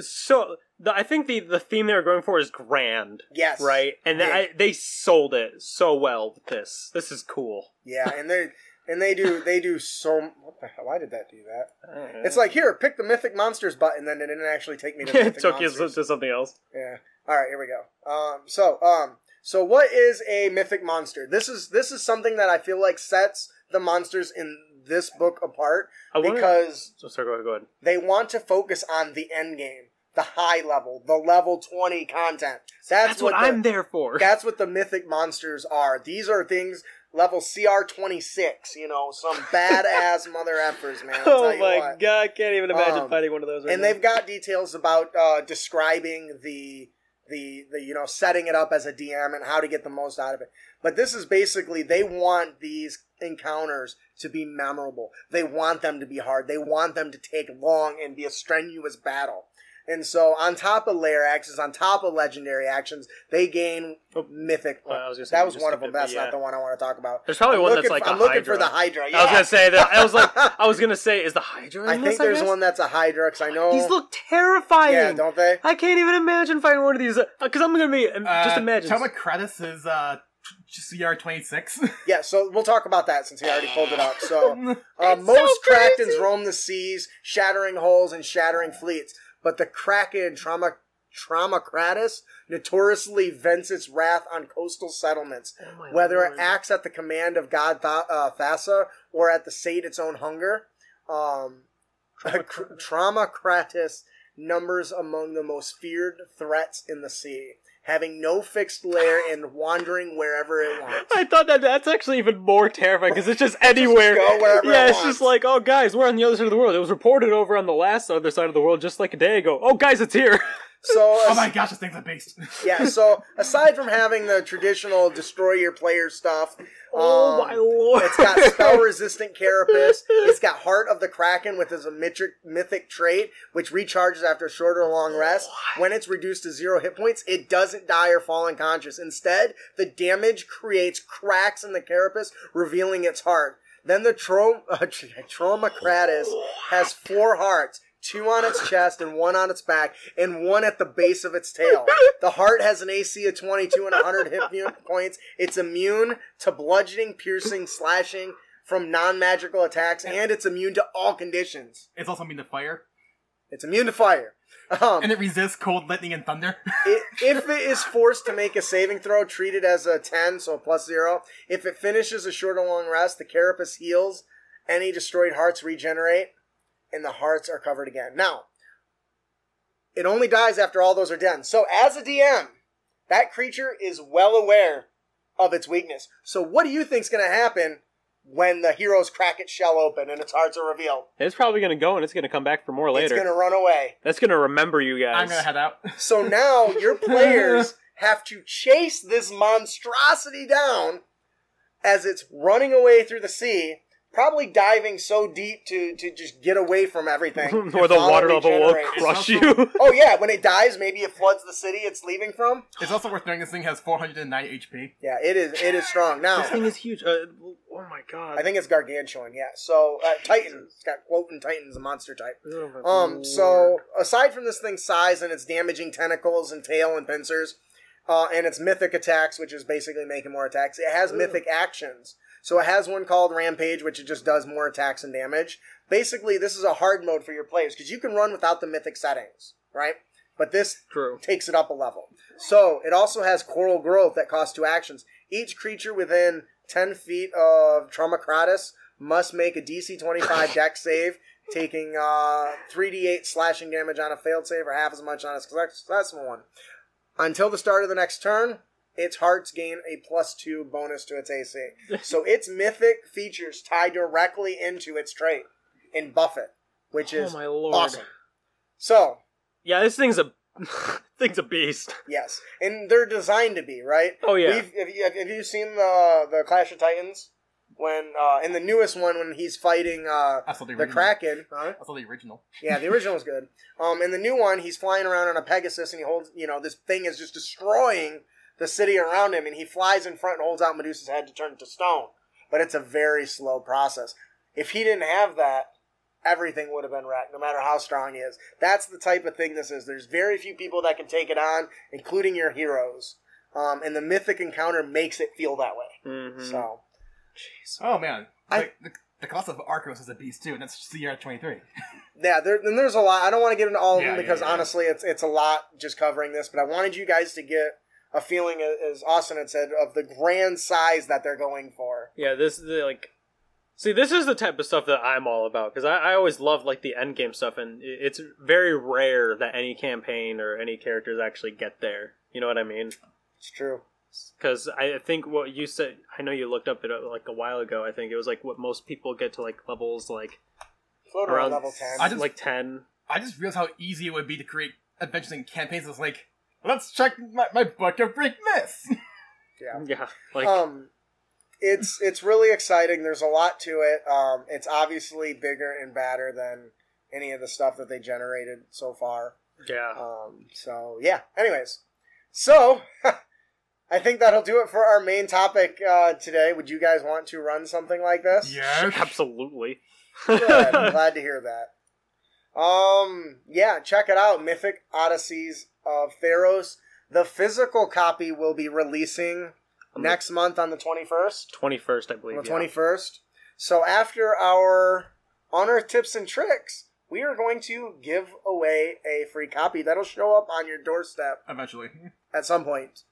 so. The, I think the the theme they're going for is grand, yes, right? And Yeah. I, they sold it so well with this. This is cool. Yeah, and they and they do they do so. What the hell? Why did that do that? It's like here, pick the mythic monsters button, then it didn't actually take me to the it mythic took you monsters. to something else. Yeah. All right, here we go. Um, so, um, so what is a mythic monster? This is this is something that I feel like sets the monsters in this book apart wanna- because So sorry, go ahead. Go ahead. they want to focus on the end game, the high level, the level twenty content. That's, That's what, the, I'm there for. That's what the mythic monsters are. These are things level CR twenty six. You know, some badass mother effers, man. I'll oh my what. god, can't even imagine Um, fighting one of those. Right and now. they've got details about uh, describing the the the you know setting it up as a DM and how to get the most out of it. But this is basically they want these encounters to be memorable. They want them to be hard. They want them to take long and be a strenuous battle. And so, on top of lair actions, on top of legendary actions, they gain Oh, mythic. oh, I was say that was one of skipped them. That's yeah. not the one I want to talk about. There's probably I'm one looking that's like for, a I'm looking Hydra. for the Hydra. I was gonna say that. I was like, I was gonna say, is the Hydra? In I this, think there's guess? one that's a Hydra because I know These look terrifying. Yeah, don't they? I can't even imagine fighting one of these. Because I'm gonna be um, Uh, just imagine. Telmakratis is uh, t- CR twenty six. Yeah, so we'll talk about that since he already pulled it up. So, uh, It's most so crazy. Krakens roam the seas, shattering hulls and shattering fleets. But the Kraken Trauma Tromokratis notoriously vents its wrath on coastal settlements, Oh whether lord. it acts at the command of God Tha- uh, Thassa or at the sate its own hunger. Um, Tromokratis numbers among the most feared threats in the sea, having no fixed lair and wandering wherever it wants. I thought that that's actually even more terrifying because it's just anywhere. go wherever yeah, it it's just like, oh, guys, we're on the other side of the world. It was reported over on the last other side of the world just like a day ago. Oh, guys, it's here. So, oh my gosh, this thing's a beast. yeah. So aside from having the traditional destroy your player stuff, oh um, my lord! It's got spell resistant carapace. It's got Heart of the Kraken with as a mythic, mythic trait, which recharges after a short or long rest. When it's reduced to zero hit points, it doesn't die or fall unconscious. Instead, the damage creates cracks in the carapace, revealing its heart. Then the Tro- uh, Tromokratis has four hearts. Two on its chest, and one on its back, and one at the base of its tail. The heart has an AC of 22 and 100 hit points. It's immune to bludgeoning, piercing, slashing from non magical attacks, and it's immune to all conditions. It's also immune to fire. It's immune to fire. Um, And it resists cold, lightning, and thunder. i- if it is forced to make a saving throw, treat it as a 10, so a plus zero. If it finishes a short or long rest, the carapace heals, any destroyed hearts regenerate, and the hearts are covered again. Now, it only dies after all those are done. So, as a DM, that creature is well aware of its weakness. So, what do you think's going to happen when the heroes crack its shell open and its hearts are revealed? It's probably gonna go and it's gonna come back for more later. It's later. going to run away. That's gonna remember you guys. I'm gonna head out. So now your players have to chase this monstrosity down as it's running away through the sea, probably diving so deep to, to just get away from everything. or the water level will crush you. Oh yeah, when it dies, maybe it floods the city it's leaving from. It's also worth noting this thing has 409 HP. Yeah, it is. It is strong. Now, this thing is huge. Uh, oh my god. I think it's gargantuan. Yeah. So uh, Titan. It's got quoting Titan's a monster type. Um, so aside from this thing's size and its damaging tentacles and tail and pincers, uh, and its mythic attacks, which is basically making more attacks, it has mythic actions. So it has one called Rampage, which it just does more attacks and damage. Basically, this is a hard mode for your players because you can run without the mythic settings, right? But this True. takes it up a level. So it also has Coral Growth that costs two actions. Each creature within 10 feet of Tromokratis must make a DC 25 deck save, taking uh, 3d8 slashing damage on a failed save or half as much on a successful one. Until the start of the next turn, its hearts gain a plus two bonus to its AC. so its mythic features tie directly into its trait and buff it, which is oh my lord. awesome. So, Yeah, this thing's a thing's a beast. Yes, and they're designed to be right. Oh yeah. We've, have, you, have you seen the the Clash of Titans? When uh, in the newest one, when he's fighting uh, I saw the the original. Kraken, huh? I saw the original. yeah, the original was good. Um, in the new one, he's flying around on a Pegasus, and he holds, you know, this thing is just destroying the city around him, and he flies in front and holds out Medusa's head to turn it to stone. But it's a very slow process. If he didn't have that, everything would have been wrecked, no matter how strong he is. That's the type of thing this is. There's very few people that can take it on, including your heroes. Um, and the mythic encounter makes it feel that way. Mhm. So, Jeez. Oh man, I- the, the, the cost of Arcos is a beast too, and that's CR 23. yeah, there, and there's a lot. I don't want to get into all of Yeah, them yeah, because yeah. honestly, it's it's a lot just covering this. But I wanted you guys to get a feeling, as Austin had said, of the grand size that they're going for. Yeah, this is like. See, this is the type of stuff that I'm all about because I, I always love like the end game stuff, and it's very rare that any campaign or any characters actually get there. You know what I mean? It's true. Because I think what you said, I know you looked up it uh, like a while ago. I think it was like what most people get to like levels like Float around Around- level ten. I just- like ten. I just realized how easy it would be to create adventures and campaigns. It's like, let's check my, my book of Greek myths. yeah. Yeah, like um, it's it's really exciting. There's a lot to it. Um, it's obviously bigger and badder than any of the stuff that they generated so far. yeah. Um, so yeah. Anyways, so I think that'll do it for our main topic uh, today. Would you guys want to run something like this? yeah. Absolutely. Good. I'm glad to hear that. Um, yeah, check it out. Mythic Odysseys of Theros. The physical copy will be releasing On the- next month on the 21st. Twenty first, I On believe. the yeah. 21st. So after our honor tips and tricks, we are going to give away a free copy that'll show up on your doorstep Eventually. at some point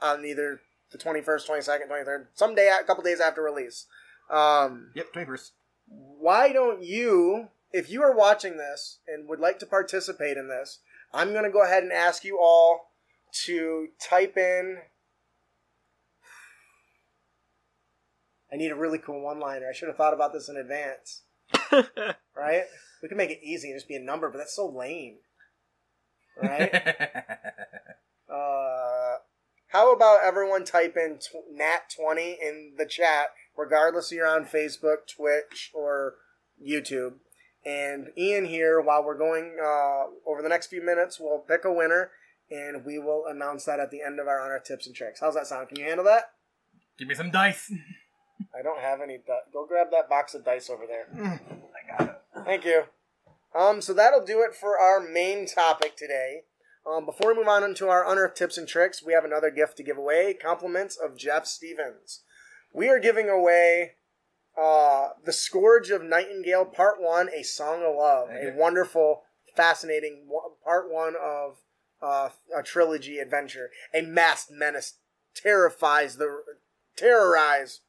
on either the 21st, 22nd, 23rd, someday, a couple days after release. Um, Yep, 21st. why don't you, if you are watching this and would like to participate in this, I'm going to go ahead and ask you all to type in. I need a really cool one liner. I should have thought about this in advance. Right? We can make it easy and just be a number, but that's so lame. Right? Uh, how about everyone type in tw- nat20 in the chat, regardless if you're on Facebook, Twitch, or YouTube. And Ian here, while we're going uh, over the next few minutes, we'll pick a winner and we will announce that at the end of our honor tips and tricks. How's that sound? Can you handle that? Give me some dice. I don't have any. Di- Go grab that box of dice over there. I got it. Thank you. Um, so that'll do it for our main topic today. Um, before we move on into our unearthed tips and tricks, we have another gift to give away. Compliments of Jeff Stevens. We are giving away uh, The Scourge of Nightingale Part 1, A Song of Love. A wonderful, fascinating part one of uh, a trilogy adventure. A masked menace terrifies the terrorize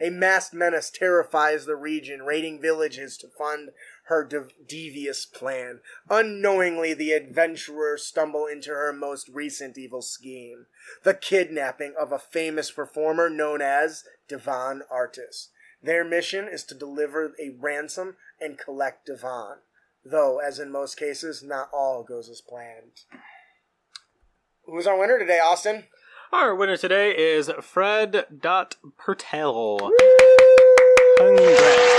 a masked menace terrifies the region, raiding villages to fund her de- devious plan. Unknowingly, the adventurers stumble into her most recent evil scheme the kidnapping of a famous performer known as Devon Artis. Their mission is to deliver a ransom and collect Devon, though, as in most cases, not all goes as planned. Who's our winner today, Austin? Our winner today is Fred Dot Pertel. Congrats.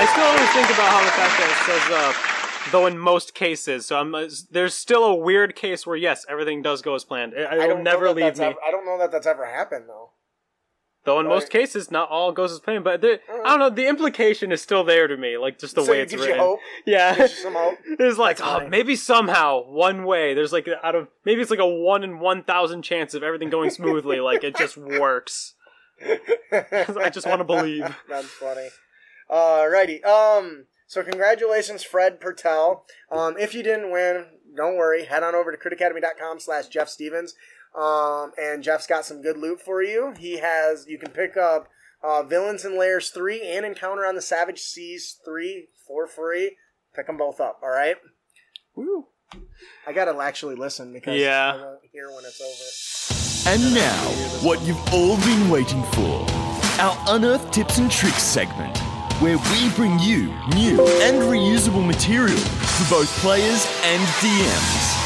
I still always think about how the fact that it says uh, though in most cases. So I'm uh, there's still a weird case where yes, everything does go as planned. It, I it'll don't never leave me. ever- I don't know that that's ever happened though. Though in most cases, not all goes as planned. But the, I don't know. The implication is still there to me, like just the So way it's gives you written. hope? Yeah, Gives you some hope? It's like That's oh, maybe somehow one way. There's like out of maybe it's like a one in one thousand chance of everything going smoothly. like it just works. I just want to believe. That's funny. Alrighty. Um. So congratulations, Fred Pertel. Um. If you didn't win, don't worry. Head on over to critacademy.com slash Jeff Stevens. Um. And Jeff's got some good loot for you. He has. You can pick up uh, Villains and Lairs three and Encounter on the Savage Seas three for free. Pick them both up. All right. Woo. I gotta actually listen because Yeah. I won't hear when it's over. And now, what you've all been waiting for our Unearthed Tips and Tricks segment, where we bring you new and reusable material for both players and DMs.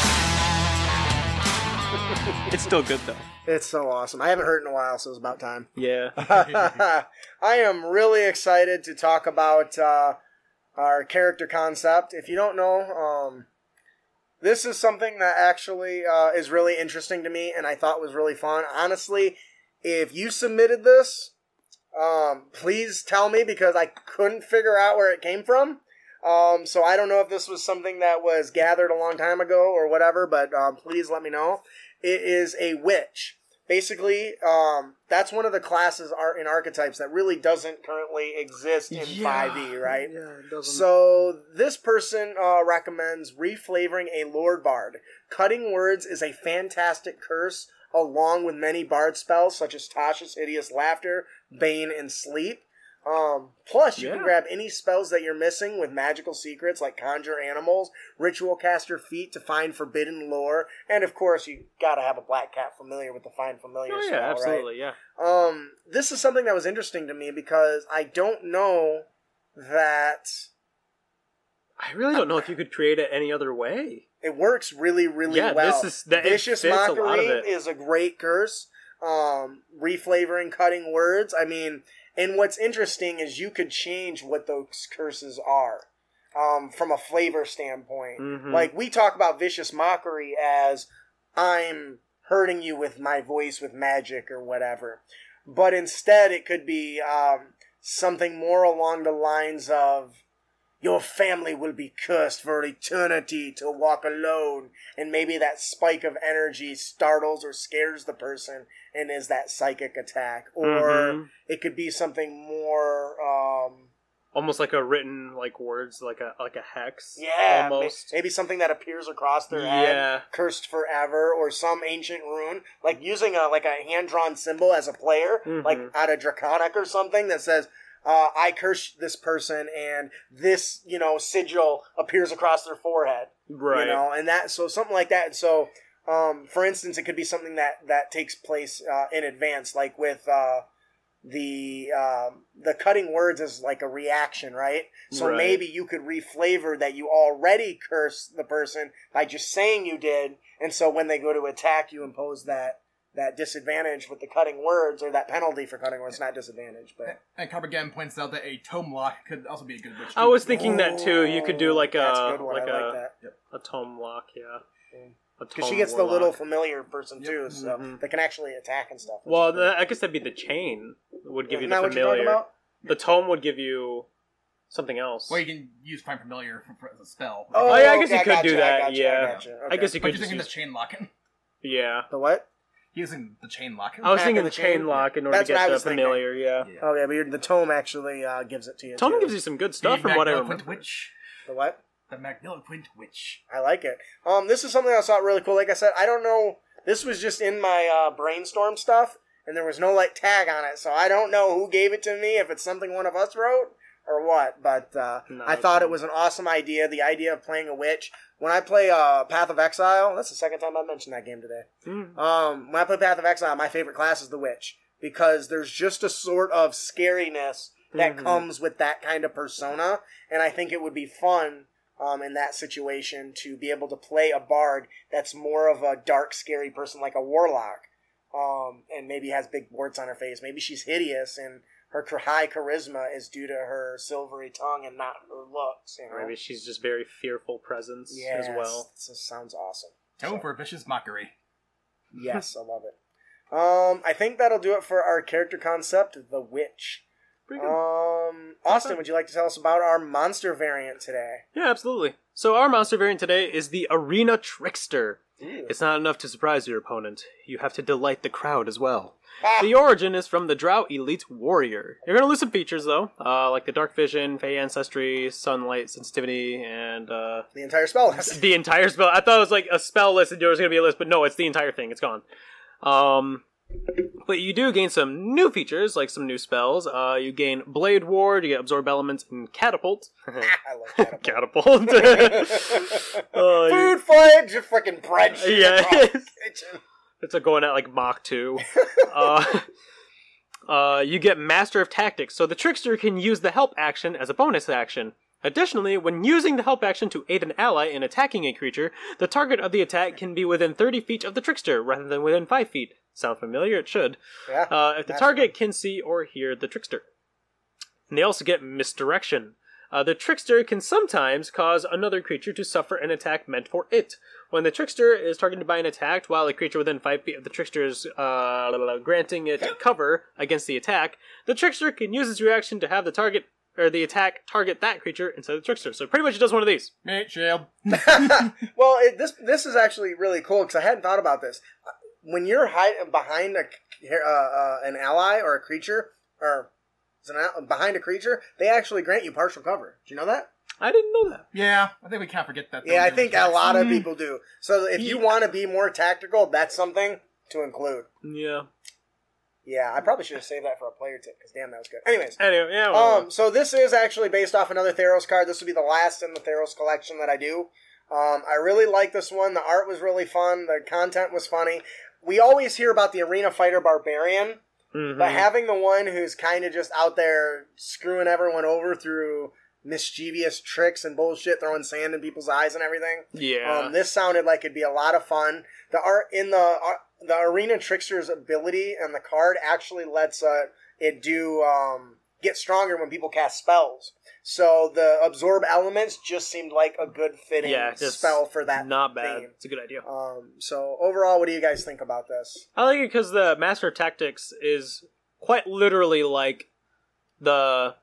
It's still good though. It's so awesome. I haven't heard in a while, so it's about time. Yeah. I am really excited to talk about uh, our character concept. If you don't know, um, this is something that actually uh, is really interesting to me and I thought was really fun. Honestly, if you submitted this, um, please tell me because I couldn't figure out where it came from. Um, so I don't know if this was something that was gathered a long time ago or whatever, but um, please let me know. It is a witch. Basically, um, that's one of the classes are in archetypes that really doesn't currently exist in 5e, right? Yeah, it doesn't. So this person uh, recommends reflavoring a Lore Bard. Cutting words is a fantastic curse, along with many Bard spells such as Tasha's Hideous Laughter, Bane, and Sleep. Um, plus, you can grab any spells that you're missing with magical secrets like Conjure Animals, Ritual Caster Feat to find forbidden lore, and of course, you gotta have a Black Cat familiar with the Find Familiar oh spell, yeah, right? absolutely, yeah. Um, this is something that was interesting to me because I don't know that I really don't know if you could create it any other way. it works really, really Yeah, well. this is- that- Vicious a mockery of it. is a great curse. Um, reflavoring, cutting words. I mean, and what's interesting is you could change what those curses are. Um, from a flavor standpoint, Mhm. like we talk about vicious mockery as I'm hurting you with my voice with magic or whatever, but instead it could be um, something more along the lines of your family will be cursed for eternity to walk alone. And maybe that spike of energy startles or scares the person and is that psychic attack. Or Mhm. it could be something more, um, Almost like a written like words, like a like a hex. yeah, almost. maybe something that appears across their head, cursed forever, or some ancient rune, like using a like a hand drawn symbol as a player, like Mhm. out of Draconic or something that says, uh, "I curse this person," and this you know sigil appears across their forehead, Right. you know, and that so something like that. So, um, for instance, it could be something that that takes place uh, in advance, like with. Uh, the um, the cutting words is like a reaction, right? So Right. maybe you could reflavor that you already curse the person by just saying you did, and so when they go to attack, you impose that that disadvantage with the cutting words or that penalty for cutting words, not disadvantage, but And Carp again points out that a tome lock could also be a good witch. I was thinking that too. You could do like a That's a like I a like that a tome lock, yeah. A because she tome gets the little familiar person too, so Mhm. that can actually attack and stuff. Well, is great. th- I guess that'd be the chain would give you Isn't the that what you're talking familiar. about? The tome would give you something else. Well, you can use Prime Familiar for, for, as a spell. Oh, yeah, I guess okay, you could gotcha, do I that, gotcha, yeah. I, gotcha. I guess you could. But you're just thinking the chain locking. yeah. the what? Using the chain locking. I was thinking the the chain chain? lock in order That's to get the familiar. Yeah. Oh yeah. But you're, the tome actually uh, gives it to you. Tome too. gives you some good stuff the from what I remember. witch. the what? The magniloquent witch. I like it. Um, this is something I thought really cool. Like I said, I don't know. This was just in my uh, brainstorm stuff, and there was no like tag on it, so I don't know who gave it to me. If it's something one of us wrote or what, but uh, No, I thought not. it was an awesome idea. The idea of playing a witch. When I play uh, Path of Exile, that's the second time I mentioned that game today. Mm. Um, when I play Path of Exile, my favorite class is the Witch because there's just a sort of scariness that Mhm. comes with that kind of persona, and I think it would be fun um, in that situation to be able to play a bard that's more of a dark, scary person like a warlock, um, and maybe has big warts on her face. Maybe she's hideous and her high charisma is due to her silvery tongue and not her looks. You know? Maybe she's just very fearful presence yes, as well. This sounds awesome. Tone for a vicious mockery. Yes, I love it. Um, I think that'll do it for our character concept, the witch. Pretty good. Um, Austin, would you like to tell us about our monster variant today? Yeah, absolutely. So our monster variant today is the Arena Trickster. It's not enough to surprise your opponent. You have to delight the crowd as well. Ah, The origin is from the Drow Elite Warrior. You're gonna lose some features though, uh, like the Dark Vision, Fey Ancestry, Sunlight Sensitivity, and uh, the entire spell list. the entire spell. I thought it was like a spell list and there was gonna be a list, but no, it's the entire thing. It's gone. Um, but you do gain some new features, like some new spells. Uh, you gain Blade Ward, you get Absorb Elements, and Catapult. That. Catapult. Uh, Food fight, just freaking bread. shit Yeah. across the kitchen. It's a going at like Mach 2. uh, uh, you get Master of Tactics, so the Trickster can use the Help action as a bonus action. Additionally, when using the Help action to aid an ally in attacking a creature, the target of the attack can be within 30 feet of the Trickster rather than within 5 feet. Sound familiar? It should. Yeah. Uh, if the target can see or hear the Trickster. And they also get Misdirection. Uh, the Trickster can sometimes cause another creature to suffer an attack meant for it. When the Trickster is targeted by an attack, while a creature within 5 feet of the Trickster is uh, granting it cover against the attack, the Trickster can use its reaction to have the target or the attack target that creature instead of the Trickster. So pretty much it does one of these. Mate shield. well, it, this this is actually really cool because I hadn't thought about this. When you're hide, behind a uh, uh, an ally or a creature, or is an al- behind a creature, they actually grant you partial cover. Do you know that? I didn't know that. Yeah, I think we can't forget that. Yeah, I those think a attacks. lot of Mm. people do. So if you want to be more tactical, that's something to include. Yeah. Yeah, I probably should have saved that for a player tip because damn, that was good. Anyways, Anyway, yeah. well, um, so this is actually based off another Theros card. This will be the last in the Theros collection that I do. Um, I really like this one. The art was really fun. The content was funny. We always hear about the arena fighter barbarian, mhm. but having the one who's kind of just out there screwing everyone over through mischievous tricks and bullshit, throwing sand in people's eyes and everything. yeah. Um, this sounded like it'd be a lot of fun. The art in the uh, the arena trickster's ability and the card actually lets uh, it do um, get stronger when people cast spells. So the absorb elements just seemed like a good fitting yeah, spell for that. Not bad. theme. It's a good idea. Um, so overall, what do you guys think about this? I like it because the Master Tactics is quite literally like the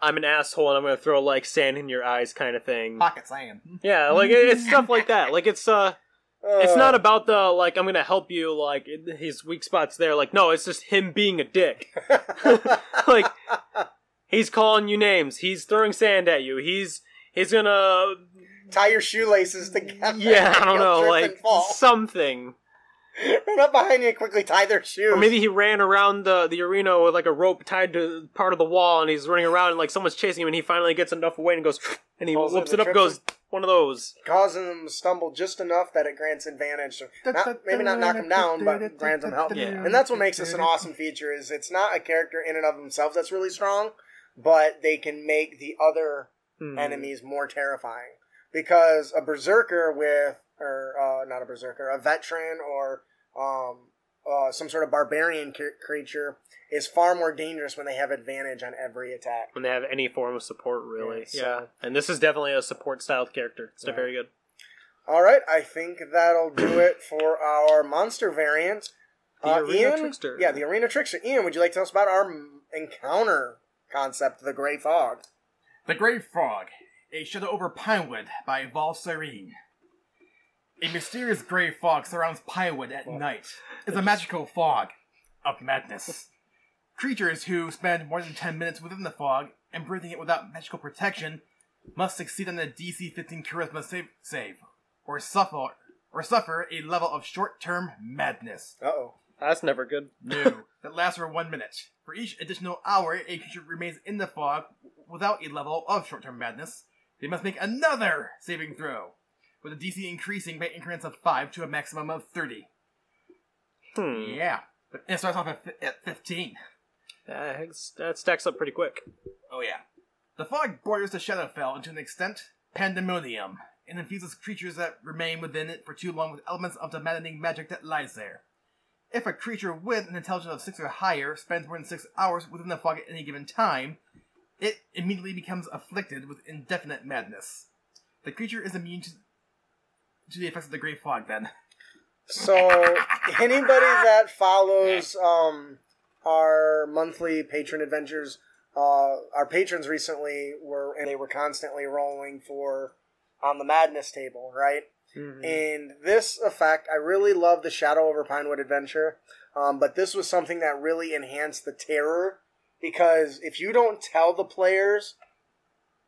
I'm an asshole and I'm gonna throw like sand in your eyes kind of thing. Pocket sand. Yeah, like it's stuff like that. Like it's uh, it's Uh, not about the like I'm gonna help you like his weak spots there. Like no, it's just him being a dick. like he's calling you names. He's throwing sand at you. He's he's gonna tie your shoelaces together. yeah I don't know like something. run up behind you and quickly tie their shoes. Or maybe he ran around the, the arena with like a rope tied to part of the wall, and he's running around and like someone's chasing him, and he finally gets enough weight and goes, and he in it the up, goes one of those. causing them to stumble just enough that it grants advantage. So not, maybe not knock them down, but grants them help. Yeah. And that's what makes this an awesome feature. Is it's not a character in and of themselves that's really strong, but they can make the other Hmm. enemies more terrifying. Because a berserker with, or uh, not a berserker, a veteran or um, uh, some sort of barbarian cre- creature is far more dangerous when they have advantage on every attack. When they have any form of support, really. Yeah, Yeah. so- And this is definitely a support styled character. It's Right. very good. All right, I think that'll do it for our monster variant. The Arena Trickster. Yeah, the Arena Trickster. Ian, would you like to tell us about our encounter concept, the Gray Fog? The Grey Fog, a shadow over Pinewood by Vol Serene. A mysterious gray fog surrounds Pinewood at night. It's a magical fog of madness. Creatures who spend more than 10 minutes within the fog and breathing it without magical protection must succeed on a DC 15 charisma save, save or suffer or suffer a level of short-term madness. Uh oh. That's never good. No, that lasts for one minute. For each additional hour a creature remains in the fog without a level of short-term madness, they must make another saving throw, with the DC increasing by increments of 5 to a maximum of 30. Hmm. Yeah, but it starts off at, fi- at 15. That, that stacks up pretty quick. Oh yeah. The fog borders the Shadowfell and to an extent pandemonium, and infuses creatures that remain within it for too long with elements of the maddening magic that lies there. If a creature with an intelligence of 6 or higher spends more than 6 hours within the fog at any given time, it immediately becomes afflicted with indefinite madness. The creature is immune to, to the effects of the Gray Fog, then. So anybody that follows um, our monthly patron adventures, uh, our patrons recently were and they were constantly rolling for on the madness table, right? Mhm. And this effect, I really love the Shadow over Pinewood adventure, um, but this was something that really enhanced the terror because if you don't tell the players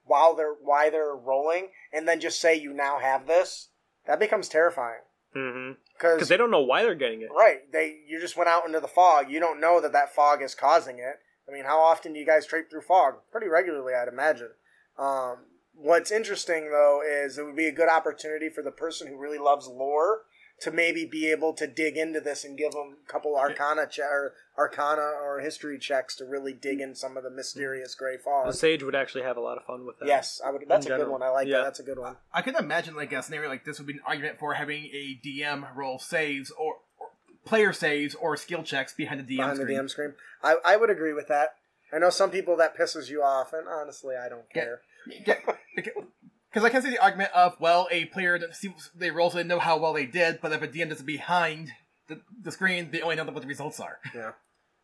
while they're why they're rolling, and then just say you now have this, that becomes terrifying. Mhm. Because Because they don't know why they're getting it. Right. They you just went out into the fog. You don't know that that fog is causing it. I mean, how often do you guys trape through fog? Pretty regularly, I'd imagine. Um, what's interesting though is it would be a good opportunity for the person who really loves lore to maybe be able to dig into this and give them a couple arcana che- or arcana or history checks to really dig in some of the mysterious gray fog. The fog. sage would actually have a lot of fun with that. Yes, I would. That's a In good one. I like Yeah. that. That's a good one. I could imagine like a scenario like this would be an argument for having a DM roll saves or, or player saves or skill checks behind the DM behind screen. the DM screen. I, I would agree with that. I know some people that pisses you off, and honestly, I don't Yeah. care. Because I can see the argument of, well, a player that sees they roll so they know how well they did, but if a DM is behind the, the screen, they only know what the results are. Yeah.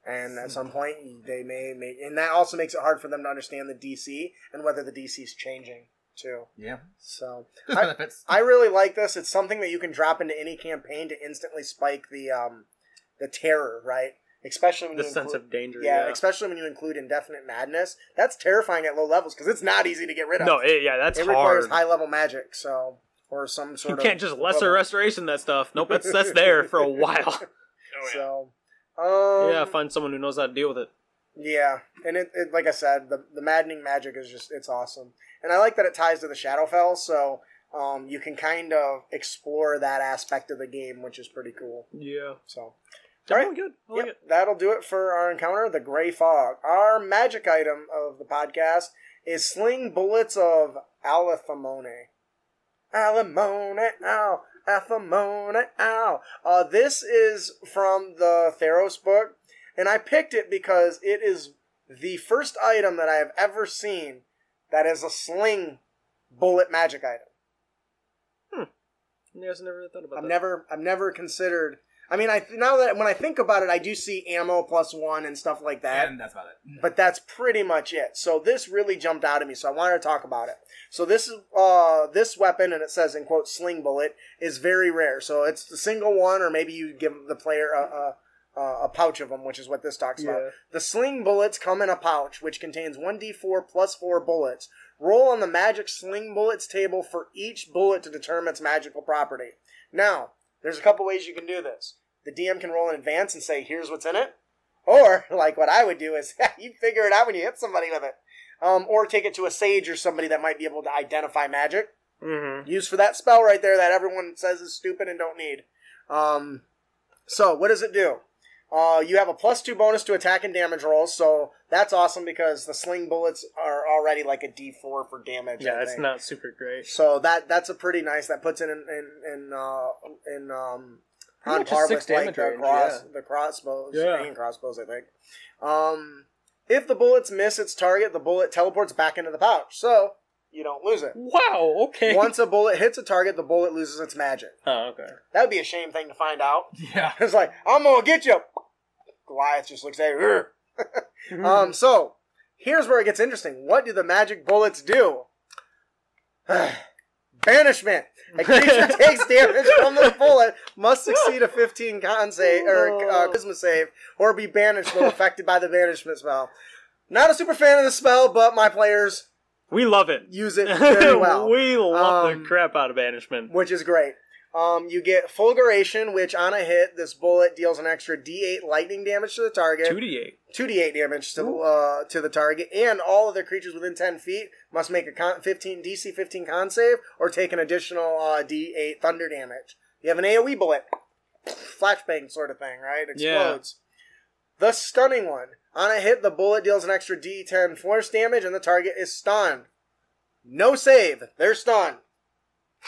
And at some point, they may make, and that also makes it hard for them to understand the DC and whether the DC is changing too. Yeah. So There's I, benefits. I really like this. It's something that you can drop into any campaign to instantly spike the um the terror, right? Especially when The you sense include, of danger. yeah, Yeah. especially when you include indefinite madness. That's terrifying at low levels because it's not easy to get rid of. No, it, yeah, that's it requires high level magic, so or some you sort of You can't just lesser equivalent. restoration that stuff. Nope, that's that's there for a while. oh, yeah. So, um, yeah, find someone who knows how to deal with it. Yeah, and it, it like I said, the the maddening magic is just it's awesome, and I like that it ties to the Shadowfell, so um, you can kind of explore that aspect of the game, which is pretty cool. Yeah, So, definitely good. Like yep, that'll do it for our encounter, the Gray Fog. Our magic item of the podcast is sling bullets of Alathamone. Alamone, ow, Athamone, ow. Uh, this is from the Theros book, and I picked it because it is the first item that I have ever seen that is a sling bullet magic item. I never thought about I've that. never, I've never considered. I mean, I now that when I think about it, I do see ammo plus one and stuff like that. and that's about it. but that's pretty much it. So this really jumped out at me, so I wanted to talk about it. So this is uh this weapon, and it says in quote sling bullet is very rare. So it's the single one, or maybe you give the player a a, a- a pouch of them, which is what this talks about. The sling bullets come in a pouch, which contains one d4 plus four bullets. Roll on the magic sling bullets table for each bullet to determine its magical property. Now, there's a couple ways you can do this. The DM can roll in advance and say, "Here's what's in it." Or, like what I would do is, you figure it out when you hit somebody with it. Um, or take it to a sage or somebody that might be able to identify magic. Mm-hmm. Use for that spell right there that everyone says is stupid and don't need. Um, so, what does it do? Uh, you have a plus two bonus to attack and damage rolls, so that's awesome because the sling bullets are already like a d4 for damage. Yeah, I it's think. not super great. So that that's a pretty nice. That puts it in in in, uh, in um on par with like damage the range, cross yeah. the crossbows Yeah. and crossbows. I think. Um, if the bullets miss its target, the bullet teleports back into the pouch, so you don't lose it. Wow. Okay. Once a bullet hits a target, the bullet loses its magic. Oh, okay. That would be a shame thing to find out. Yeah. It's like I'm gonna get you. Goliath just looks at you. Um, so Here's where it gets interesting. What do the magic bullets do? Banishment. A creature takes damage from the bullet, must succeed a 15 con save or uh, charisma save, or be banished though affected by the banishment spell. Not a super fan of the spell, but my players We love it. use it very well, we love Um, the crap out of banishment. which is great. Um, you get fulguration, which on a hit, this bullet deals an extra D8 lightning damage to the target. Two D eight. 2d8 damage to uh, to the target, and all of their creatures within 10 feet must make a con- 15 DC 15 con save or take an additional uh, D8 thunder damage. You have an AoE bullet, flashbang sort of thing, right? Explodes. The stunning one. On a hit, the bullet deals an extra D10 force damage, and the target is stunned. No save. They're stunned.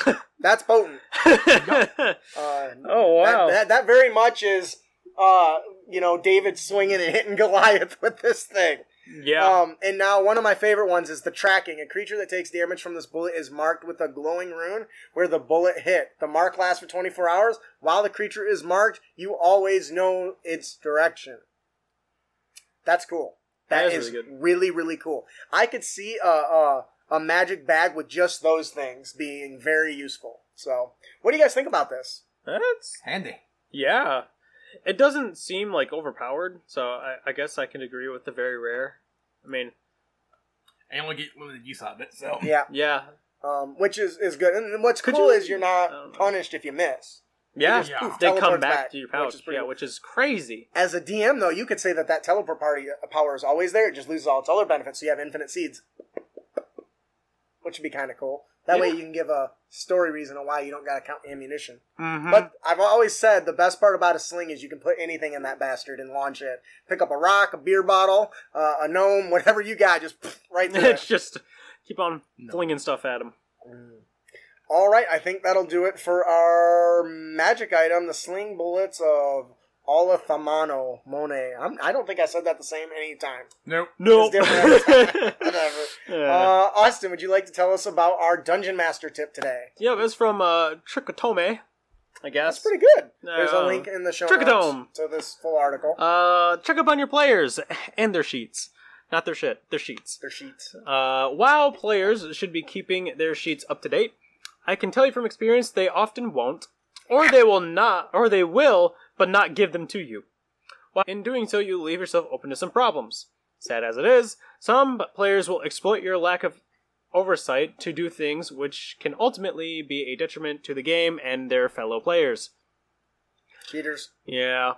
That's potent. Uh, oh wow. that, that, that very much is, uh, you know, David swinging and hitting Goliath with this thing. yeah. Um, and now one of my favorite ones is the tracking. A creature that takes damage from this bullet is marked with a glowing rune where the bullet hit. The mark lasts for 24 hours. While the creature is marked, you always know its direction. That's cool. That that is is, really good. really, really cool. I could see a, a, a magic bag with just those things being very useful. So, what do you guys think about this? That's Handy. yeah. It doesn't seem like overpowered, so I, I guess I can agree with the very rare. I mean, And only get limited use out of it, so. Yeah, yeah, um, which is, is good. And what's Could cool you- is you're not punished if you miss. Yeah. just poof, They come back, back, to your which pouch, is pretty yeah, cool. which is crazy. As a DM, though, you could say that that teleport party uh, power is always there. It just loses all its other benefits, so you have infinite seeds, which would be kind of cool. That way, you can give a story reason of why you don't got to count ammunition. Mm-hmm. But I've always said the best part about a sling is you can put anything in that bastard and launch it. Pick up a rock, a beer bottle, uh, a gnome, whatever you got, just right there. it's just keep on flinging stuff at him. All right, I think that'll do it for our magic item, the sling bullets of Olathamano Monet. I'm, I don't think I said that the same any time. Nope. No. It's different. Whatever. Yeah. Uh, Austin, would you like to tell us about our Dungeon Master tip today? yeah, it's from uh, Trichotome, I guess. That's pretty good. There's a Uh, link in the show Trichotome. notes to this full article. Uh, check up on your players and their sheets. Not their shit, their sheets. Their sheets. Uh, while players should be keeping their sheets up to date, I can tell you from experience they often won't, or they will not, or they will, but not give them to you. While in doing so, you leave yourself open to some problems. Sad as it is, some players will exploit your lack of oversight to do things which can ultimately be a detriment to the game and their fellow players. Cheaters. Yeah.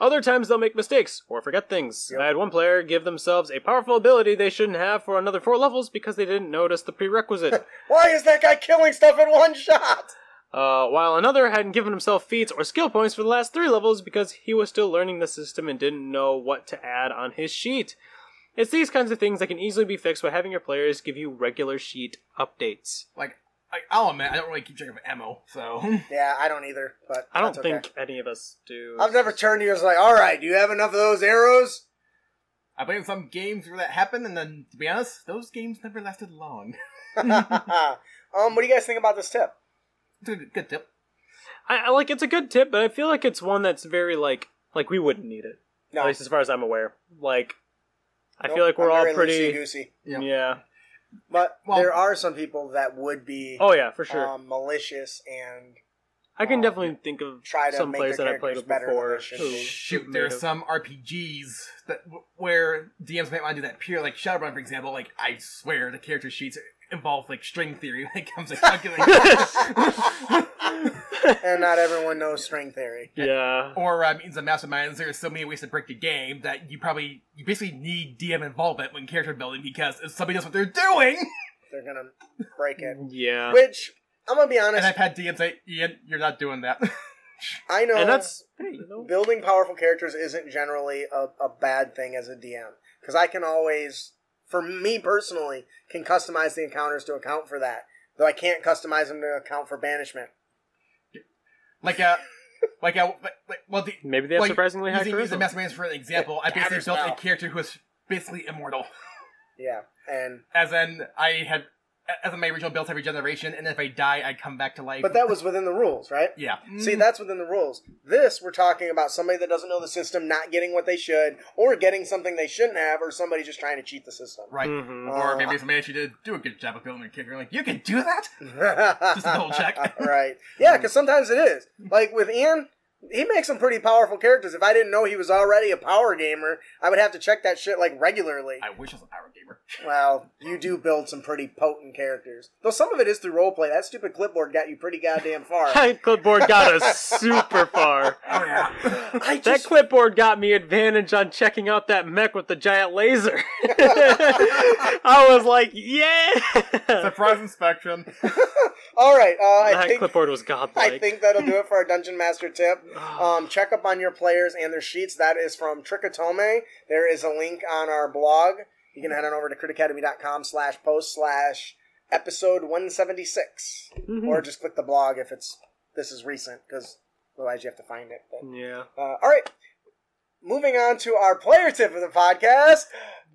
Other times they'll make mistakes or forget things. Yep. I had one player give themselves a powerful ability they shouldn't have for another four levels because they didn't notice the prerequisite. Why is that guy killing stuff in one shot? uh, while another hadn't given himself feats or skill points for the last three levels because he was still learning the system and didn't know what to add on his sheet. It's these kinds of things that can easily be fixed by having your players give you regular sheet updates. Like, I, I'll admit, I don't really keep track of ammo, so. Yeah, I don't either, but I don't that's okay. think any of us do. I've never turned to you and was like, all right, do you have enough of those arrows? I played some games where that happened, and then, to be honest, those games never lasted long. um, what do you guys think about this tip? It's a good, good tip. I, I like it's a good tip, but I feel like it's one that's very like like we wouldn't need it. No. At least as far as I'm aware. Like I Nope, feel like we're I'm all very pretty loosey-goosey. Yeah. Yeah. But Well- there are some people that would be Oh yeah, for sure. um, malicious and I can um, definitely think of try to some make players that I played characters with better before. who- Shoot, there are some RPGs that where DMs might want to do that pure, like Shadowrun, for example. Like, I swear, the character sheets involve like string theory when it comes to calculating. and not everyone knows string theory. Yeah. or uh, means of masterminds. There are so many ways to break the game that you probably you basically need DM involvement when character building because if somebody knows what they're doing, They're gonna break it. Yeah. Which I'm gonna be and honest. I've had DMs say, "Ian, you're not doing that." I know And that's hey, you know. building powerful characters isn't generally a, a bad thing as a DM because I can always, for me personally, can customize the encounters to account for that. Though I can't customize them to account for banishment. like a, like a, like, like well, the, Maybe they have well, surprisingly high using, using charisma. masterminds for an example. I basically Gathers built a character who was basically immortal. Yeah, and As in, I had as a my original build every generation, and if I die, I come back to life. But that was within the rules, right? yeah. See, that's within the rules. This, we're talking about somebody that doesn't know the system not getting what they should, or getting something they shouldn't have, or somebody just trying to cheat the system. Right. Mhm. Or Uh, maybe somebody actually did do a good job of building a kicker. Like, you can do that? Just a double check. right. Yeah, because sometimes it is. Like with Ian, he makes some pretty powerful characters. If I didn't know he was already a power gamer, I would have to check that shit like regularly. I wish I was a power gamer. Well, you do build some pretty potent characters. Though some of it is through roleplay. That stupid clipboard got you pretty goddamn far. That clipboard got us super far. Oh, yeah. I That clipboard got me advantage on checking out that mech with the giant laser. I was like, yeah. Surprise inspection. all right. Uh, I that think clipboard was godlike. I think that'll do it for our Dungeon Master tip. Um, check up on your players and their sheets. That is from Trichotome. There is a link on our blog. You can head on over to critacademy.com slash post slash episode 176. Or just click the blog if it's this is recent, because otherwise you have to find it. But, yeah. uh, all right. Moving on to our player tip of the podcast.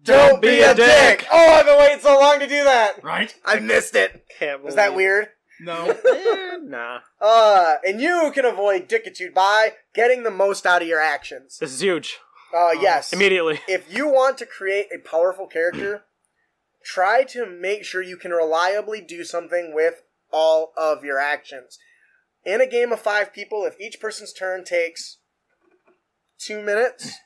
Don't be a dick. Oh, I've been waiting so long to do that. Right? I missed it. Can't Was that weird? No. Eh, nah. Uh, and you can avoid dickitude by getting the most out of your actions. This is huge. Uh, yes. Immediately. If you want to create a powerful character, try to make sure you can reliably do something with all of your actions. In a game of five people, if each person's turn takes two minutes,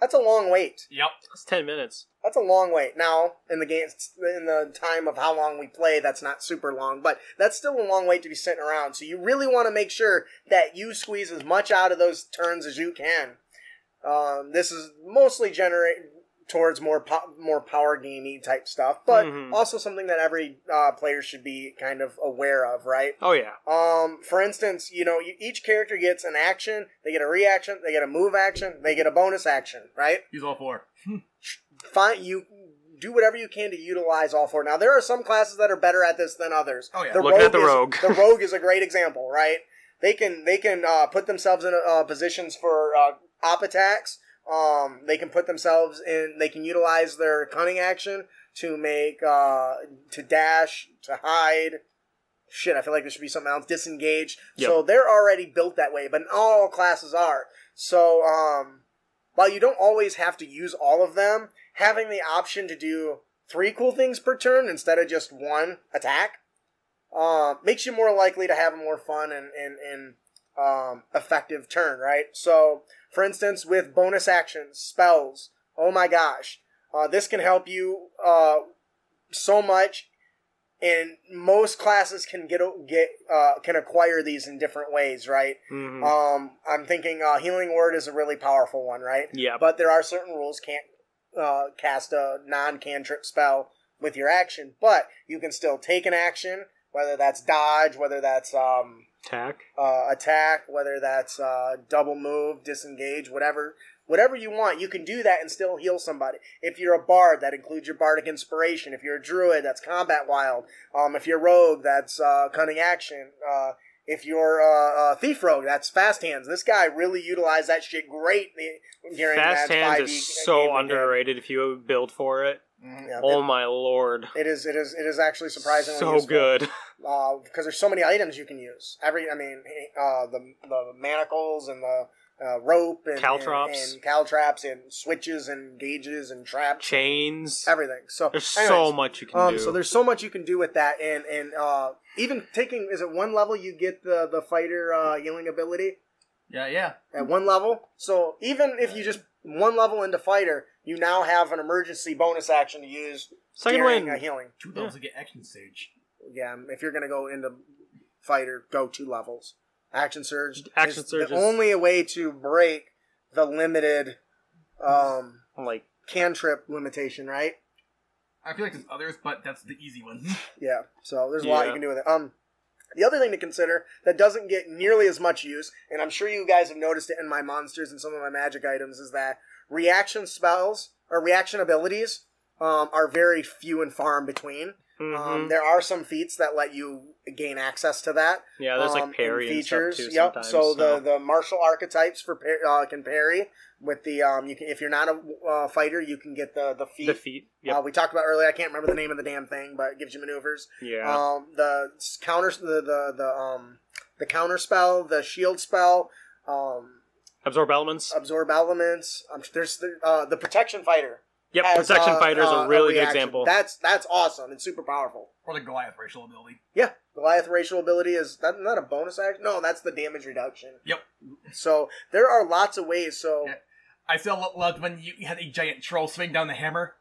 that's a long wait. Yep. That's 10 minutes. That's a long wait. Now, in the game, in the time of how long we play, that's not super long, but that's still a long wait to be sitting around. So you really want to make sure that you squeeze as much out of those turns as you can. Um, this is mostly generate towards more po- more power gamey type stuff, but Mhm. also something that every uh, player should be kind of aware of, right? Oh, yeah. Um, for instance, you know, you, each character gets an action, they get a reaction, they get a move action, they get a bonus action, right? Use all four. Find you do whatever you can to utilize all four. Now there are some classes that are better at this than others. Oh, yeah. Looking at the is, rogue. the rogue is a great example, right? They can they can uh, put themselves in uh, positions for uh, op attacks. Um, they can put themselves in. They can utilize their cunning action to make uh, to dash to hide. Shit, I feel like there should be something else. Disengage. Yep. So they're already built that way, but not all classes are. So um, while you don't always have to use all of them, having the option to do three cool things per turn instead of just one attack uh, makes you more likely to have a more fun and, and, and um, effective turn, right? So, for instance, with bonus actions, spells, oh my gosh, uh, this can help you uh, so much. And most classes can get get uh, can acquire these in different ways, right? Mhm. Um, I'm thinking uh, healing word is a really powerful one, right? Yeah. But there are certain rules can't uh, cast a non cantrip spell with your action, but you can still take an action, whether that's dodge, whether that's um, Attack. uh, attack, whether that's uh, double move, disengage, whatever. Whatever you want, you can do that and still heal somebody. If you're a bard, that includes your bardic inspiration. If you're a druid, that's combat wild. Um, if you're a rogue, that's uh, cunning action. Uh, if you're uh, uh, thief rogue, that's fast hands. This guy really utilized that shit great during Fast that hands 5e is so underrated if you build for it. Yeah, Oh my lord. it, it is. It is. It is actually surprisingly So useful. good. because there's so many items you can use. Every, I mean, uh, the the manacles and the uh, rope and Caltrops. and, and caltrops and switches and gauges and traps, Chains. everything. So There's so much you can Um, do. so there's so much you can do with that, and and uh, even taking is it one level you get the the fighter uh, healing ability Yeah, yeah. at one level. So even if you just one level into fighter, you now have an emergency bonus action to use Second during win. a healing. Two levels to get action surge. Yeah, if you're gonna go into fighter, go two levels. Action surge. Action is surge The is- only way to break the limited um, Like, cantrip limitation, right? I feel like there's others, but that's the easy one. Yeah. So there's a lot you can do with it. Um, the other thing to consider that doesn't get nearly as much use, and I'm sure you guys have noticed it in my monsters and some of my magic items, is that reaction spells or reaction abilities um, are very few and far in between. Mhm. Um, there are some feats that let you gain access to that. yeah, there's um, like parry and and features. stuff too. yep. Sometimes, so the the martial archetypes for par- uh, can parry with the um. You can if you're not a uh, fighter, you can get the the feat. the feat. Yep. Uh, we talked about earlier. I can't remember the name of the damn thing, but it gives you maneuvers. yeah. Um, the counter, the the the um, the counter spell, the shield spell, um, Absorb elements. absorb elements. Um, there's the uh, the protection fighter. Yep. has, Protection uh, fighter is uh, a really good example. That's that's awesome. and super powerful. Or the Goliath racial ability. Yeah, Goliath racial ability is that not a bonus action? No, that's the damage reduction. Yep. So there are lots of ways. So Yeah. I still lo- loved when you you had a giant troll swing down the hammer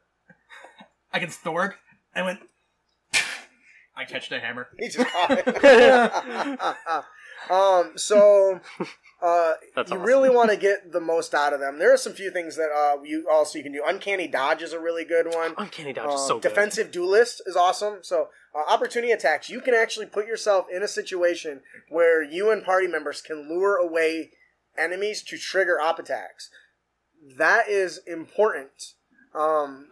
against Thorg, and went. I catch the hammer. he just caught it. um. So. Uh, you awesome. really want to get the most out of them. There are some few things that uh, you also you can do. Uncanny dodge is a really good one. Uncanny dodge is Um, so good. defensive duelist is awesome. So uh, opportunity attacks, you can actually put yourself in a situation where you and party members can lure away enemies to trigger op attacks. That is important. Um,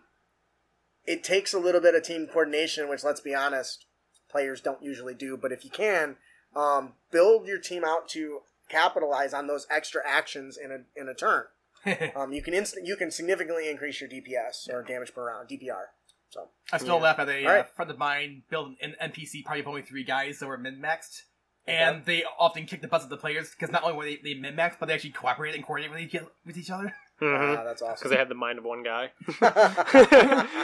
it takes a little bit of team coordination, which let's be honest, players don't usually do. But if you can, um, build your team out to capitalize on those extra actions in a in a turn. Um, you can instant you can significantly increase your DPS or damage per round DPR. So I still Yeah. laugh at a uh, Alright. friend of mine build an NPC party of only three guys that were min maxed. And they often kick the butts of the players because not only were they, they min maxed, but they actually cooperated and coordinate with each, with each other. Mhm. ah, that's awesome. Because they had the mind of one guy.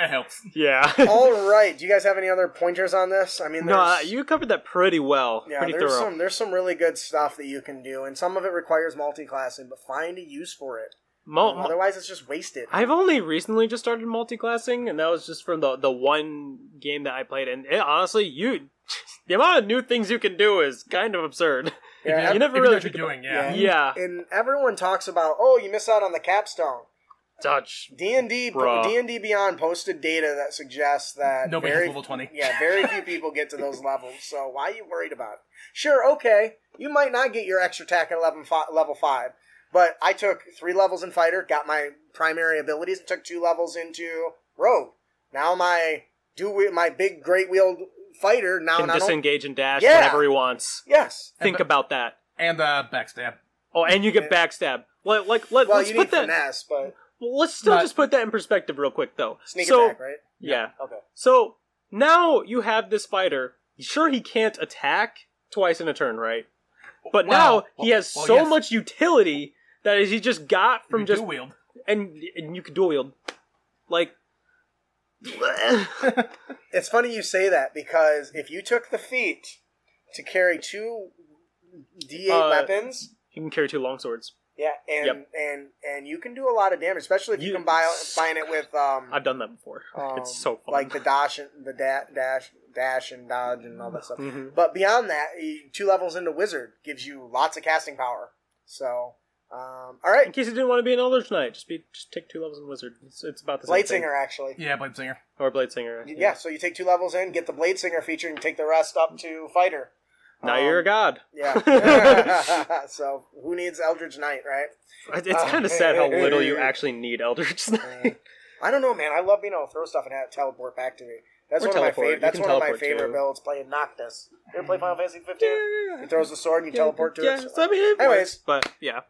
It helps. yeah. All right. Do you guys have any other pointers on this? I mean, no, uh, you covered that pretty well. yeah, pretty there's thorough. some there's some really good stuff that you can do, and some of it requires multi-classing, but find a use for it. Mul- mul- Otherwise, it's just wasted. I've only recently just started multi-classing, and that was just from the the one game that I played. And it, honestly, you the amount of new things you can do is kind of absurd. Yeah, you never really know what you're about- doing, yeah. Yeah, And everyone talks about, oh, you miss out on the capstone. Dutch. D and D D and D Beyond posted data that suggests that Nobody very level 20. yeah very few people get to those levels. So why are you worried about it? Sure, okay, you might not get your extra attack at level five, level five, but I took three levels in fighter, got my primary abilities, and took two levels into rogue. Now my do my big great wheeled fighter now Can not disengage and dash Yeah. whenever he wants. yes. Think but- about that. And uh, backstab. Oh, and you get Yeah. backstab. Like, like let, Well, let's you put need that. finesse, but well, let's still Not- just put that in perspective real quick, though. sneak so, attack, right? Yeah. Okay. So now you have this fighter. Sure, he can't attack twice in a turn, right? But now Well, he has well, so yes. much utility that is he just got from You just do wield. and and you can dual wield. Like It's funny you say that because if you took the feat to carry two D8 Uh, weapons, you can carry two long swords. Yeah, and Yep. and and you can do a lot of damage, especially if you, You- combine combine it with um, I've done that before. um, it's so fun. like the dash and the da- dash dash and dodge and all that stuff. Mhm. But beyond that, two levels into wizard gives you lots of casting power. So, um, all In case you didn't want to be an Eldritch Knight, just be just take two levels in Wizard. It's, it's about the same Blade thing. Singer actually. Yeah, Blade Singer. or Blade Singer. Yeah. so you take two levels in, get the Blade Singer feature, and take the rest up to fighter. Now Um, you're a god. Yeah. so who needs Eldritch Knight, right? It's kind of sad how little you actually need Eldritch Knight. I don't know, man. I love being able to throw stuff and have it teleport back to me. That's Or one of my teleport. Favorite. That's one of my favorite too. builds. Playing Noctis. You ever play Final Fantasy 15? He throws the sword and you teleport to yeah, it. so I mean, Anyways. but yeah.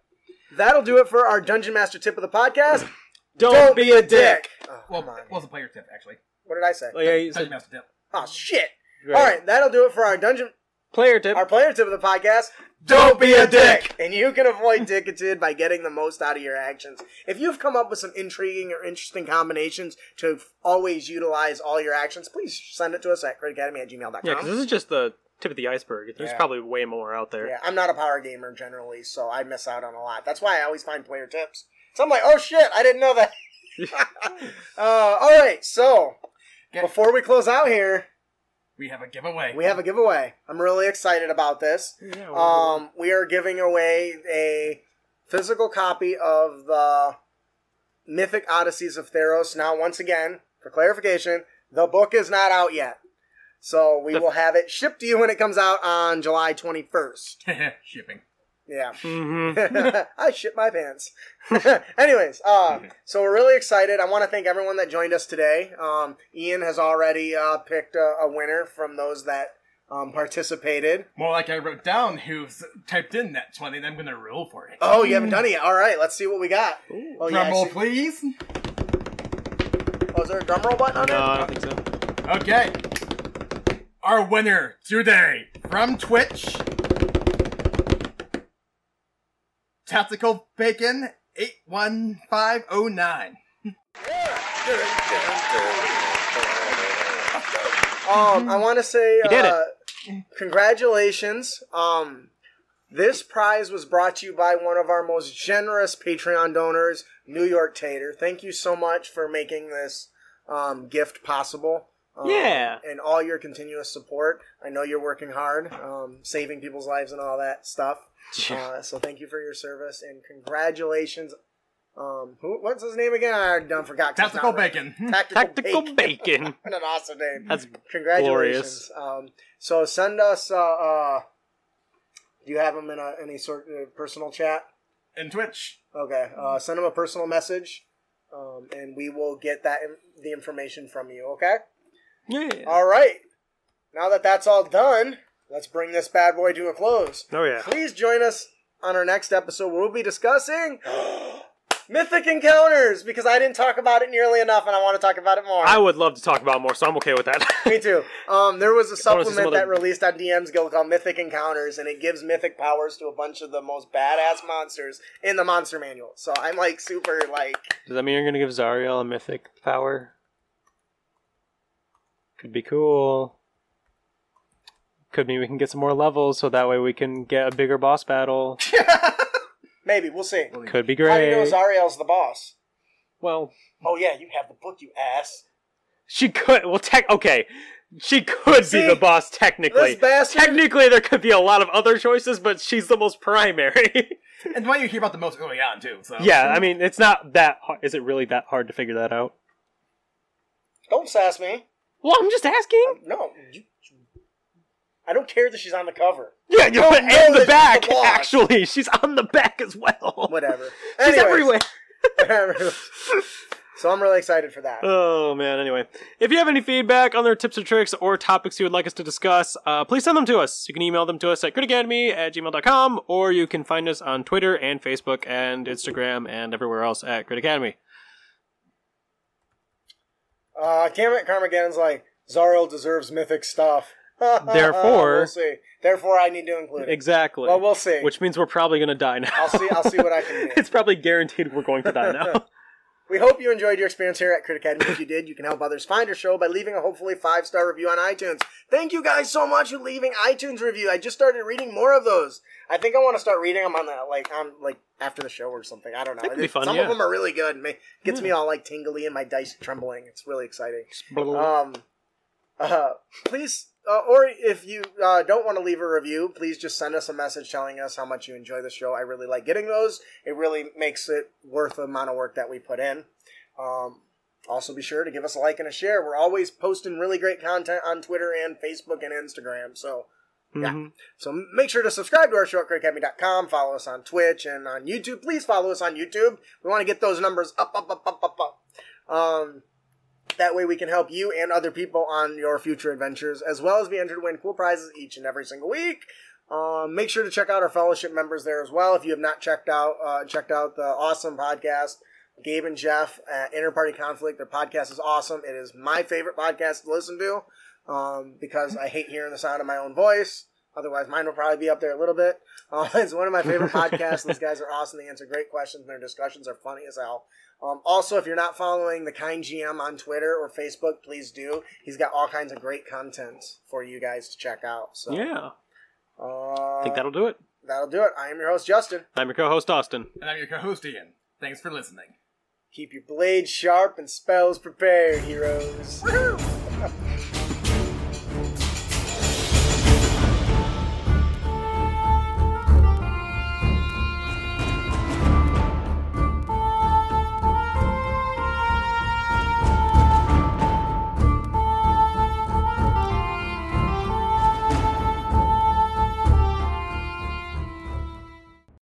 That'll do it for our Dungeon Master tip of the podcast. Don't, be a dick. Oh, Well, come on. it was a player tip, actually. What did I say? Oh, yeah, Dungeon said, Master tip. Oh shit! right. All right, that'll do it for our dungeon, Player tip. our player tip of the podcast. Don't be a dick. And you can avoid dickitude by getting the most out of your actions. If you've come up with some intriguing or interesting combinations to f- always utilize all your actions, please send it to us at critacademy at gmail.com. Yeah, because this is just the tip of the iceberg. There's Yeah. probably way more out there. Yeah, I'm not a power gamer generally, so I miss out on a lot. That's why I always find player tips. So I'm like, oh shit, I didn't know that. uh, all right, so Get- before we close out here, We have a giveaway. we have a giveaway. I'm really excited about this. Yeah, Um, we are giving away a physical copy of the Mythic Odysseys of Theros. Now, once again, for clarification, the book is not out yet. So we will have it shipped to you when it comes out on July 21st. Shipping. Yeah. Mm-hmm. I shit my pants. Anyways, uh, so we're really excited. I want to thank everyone that joined us today. Um, Ian has already uh, picked a, a winner from those that um, participated. More like I wrote down who's typed in that 20, and I'm going to roll for it. Oh, you haven't done it yet. All right, let's see what we got. Oh, Drum roll, actually- please. Oh, is there a drum roll button on no, I don't think so. Okay. Our winner today from Twitch, Tactical Bacon 81509. Um, I want to say You did it. uh, congratulations. Um, this prize was brought to you by one of our most generous Patreon donors, New York Tater. Thank you so much for making this um, gift possible. Um, Yeah. And all your continuous support. I know you're working hard, um, saving people's lives and all that stuff. Uh, so thank you for your service and congratulations. Um, who, what's his name again? I done forgot. 'cause it's Tactical not right. Bacon. Tactical, Tactical Bacon. bacon. What an awesome name. That's Congratulations. Um, so send us. Uh, uh, do you have them in a, any sort of personal chat? And Twitch. Okay. Uh, send them a personal message, um, and we will get that in, the information from you. Okay. yeah. All right. Now that that's all done, let's bring this bad boy to a close. Oh yeah. Please join us on our next episode where we'll be discussing mythic encounters because I didn't talk about it nearly enough, and I want to talk about it more. I would love to talk about more, so I'm okay with that. Me too. Um, there was a supplement other- that released on DM's Guild called Mythic Encounters, and it gives mythic powers to a bunch of the most badass monsters in the monster manual. So I'm like super like, Does that mean you're gonna give Zariel a mythic power? Could be cool. Could mean we can get some more levels, so that way we can get a bigger boss battle. maybe we'll see. Could be great. How do you know great. Zariel's the boss? Well, Oh yeah, you have the book, you ass. she could. Well, tech. Okay, she could See? be the boss technically. This bastard. Technically, there could be a lot of other choices, but she's the most primary. And the one you hear about the most early on, too. So yeah, I mean, it's not that. hard. Is it really that hard to figure that out? Don't sass me. Well, I'm just asking. No, you, I don't care that she's on the cover. Yeah, you don't know and the she's back. the. Actually, she's on the back as well. Whatever. She's Anyways. everywhere. so I'm really excited for that. Oh man. Anyway, if you have any feedback on their tips or tricks or topics you would like us to discuss, uh, please send them to us. You can email them to us at critacademy at gmail.com, or you can find us on Twitter and Facebook and Instagram and everywhere else at Crit Academy. Uh, Cameron Carmageddon's like, Zariel deserves mythic stuff. Therefore- we'll see. Therefore, I need to include it. Exactly. Well, we'll see. Which means we're probably gonna die now. I'll see. I'll see what I can do. it's probably guaranteed we're going to die now. We hope you enjoyed your experience here at Crit Academy. If you did, you can help others find our show by leaving a hopefully five star review on iTunes. Thank you guys so much for leaving iTunes review. I just started reading more of those. I think I want to start reading them on the like on like after the show or something. I don't know. That could be fun, Some yeah. of them are really good. ma- gets me all like tingly and my dice trembling. It's really exciting. Um, uh, please, uh, or if you uh, don't want to leave a review, please just send us a message telling us how much you enjoy the show. I really like getting those. It really makes it worth the amount of work that we put in. Um, also, be sure to give us a like and a share. We're always posting really great content on Twitter and Facebook and Instagram. So, yeah. Mhm. So make sure to subscribe to our show at CritAcademy.com. Follow us on Twitch and on YouTube. Please follow us on YouTube. We want to get those numbers up, up, up, up, up, up. Um, that way we can help you and other people on your future adventures, as well as be entered to win cool prizes each and every single week. Um, make sure to check out our fellowship members there as well. If you have not checked out uh, checked out the awesome podcast, Gabe and Jeff at Interparty Conflict. Their podcast is awesome. It is my favorite podcast to listen to um, because I hate hearing the sound of my own voice. Otherwise, mine will probably be up there a little bit. Uh, it's one of my favorite podcasts. Those guys are awesome. They answer great questions. and Their discussions are funny as hell. Um, also, if you're not following the Kind GM on Twitter or Facebook, please do. He's got all kinds of great content for you guys to check out. So, Yeah, uh, I think that'll do it. that'll do it. I am your host, Justin. I'm your co-host Austin. And I'm your co-host Ian. Thanks for listening. Keep your blades sharp and spells prepared, heroes. Woohoo!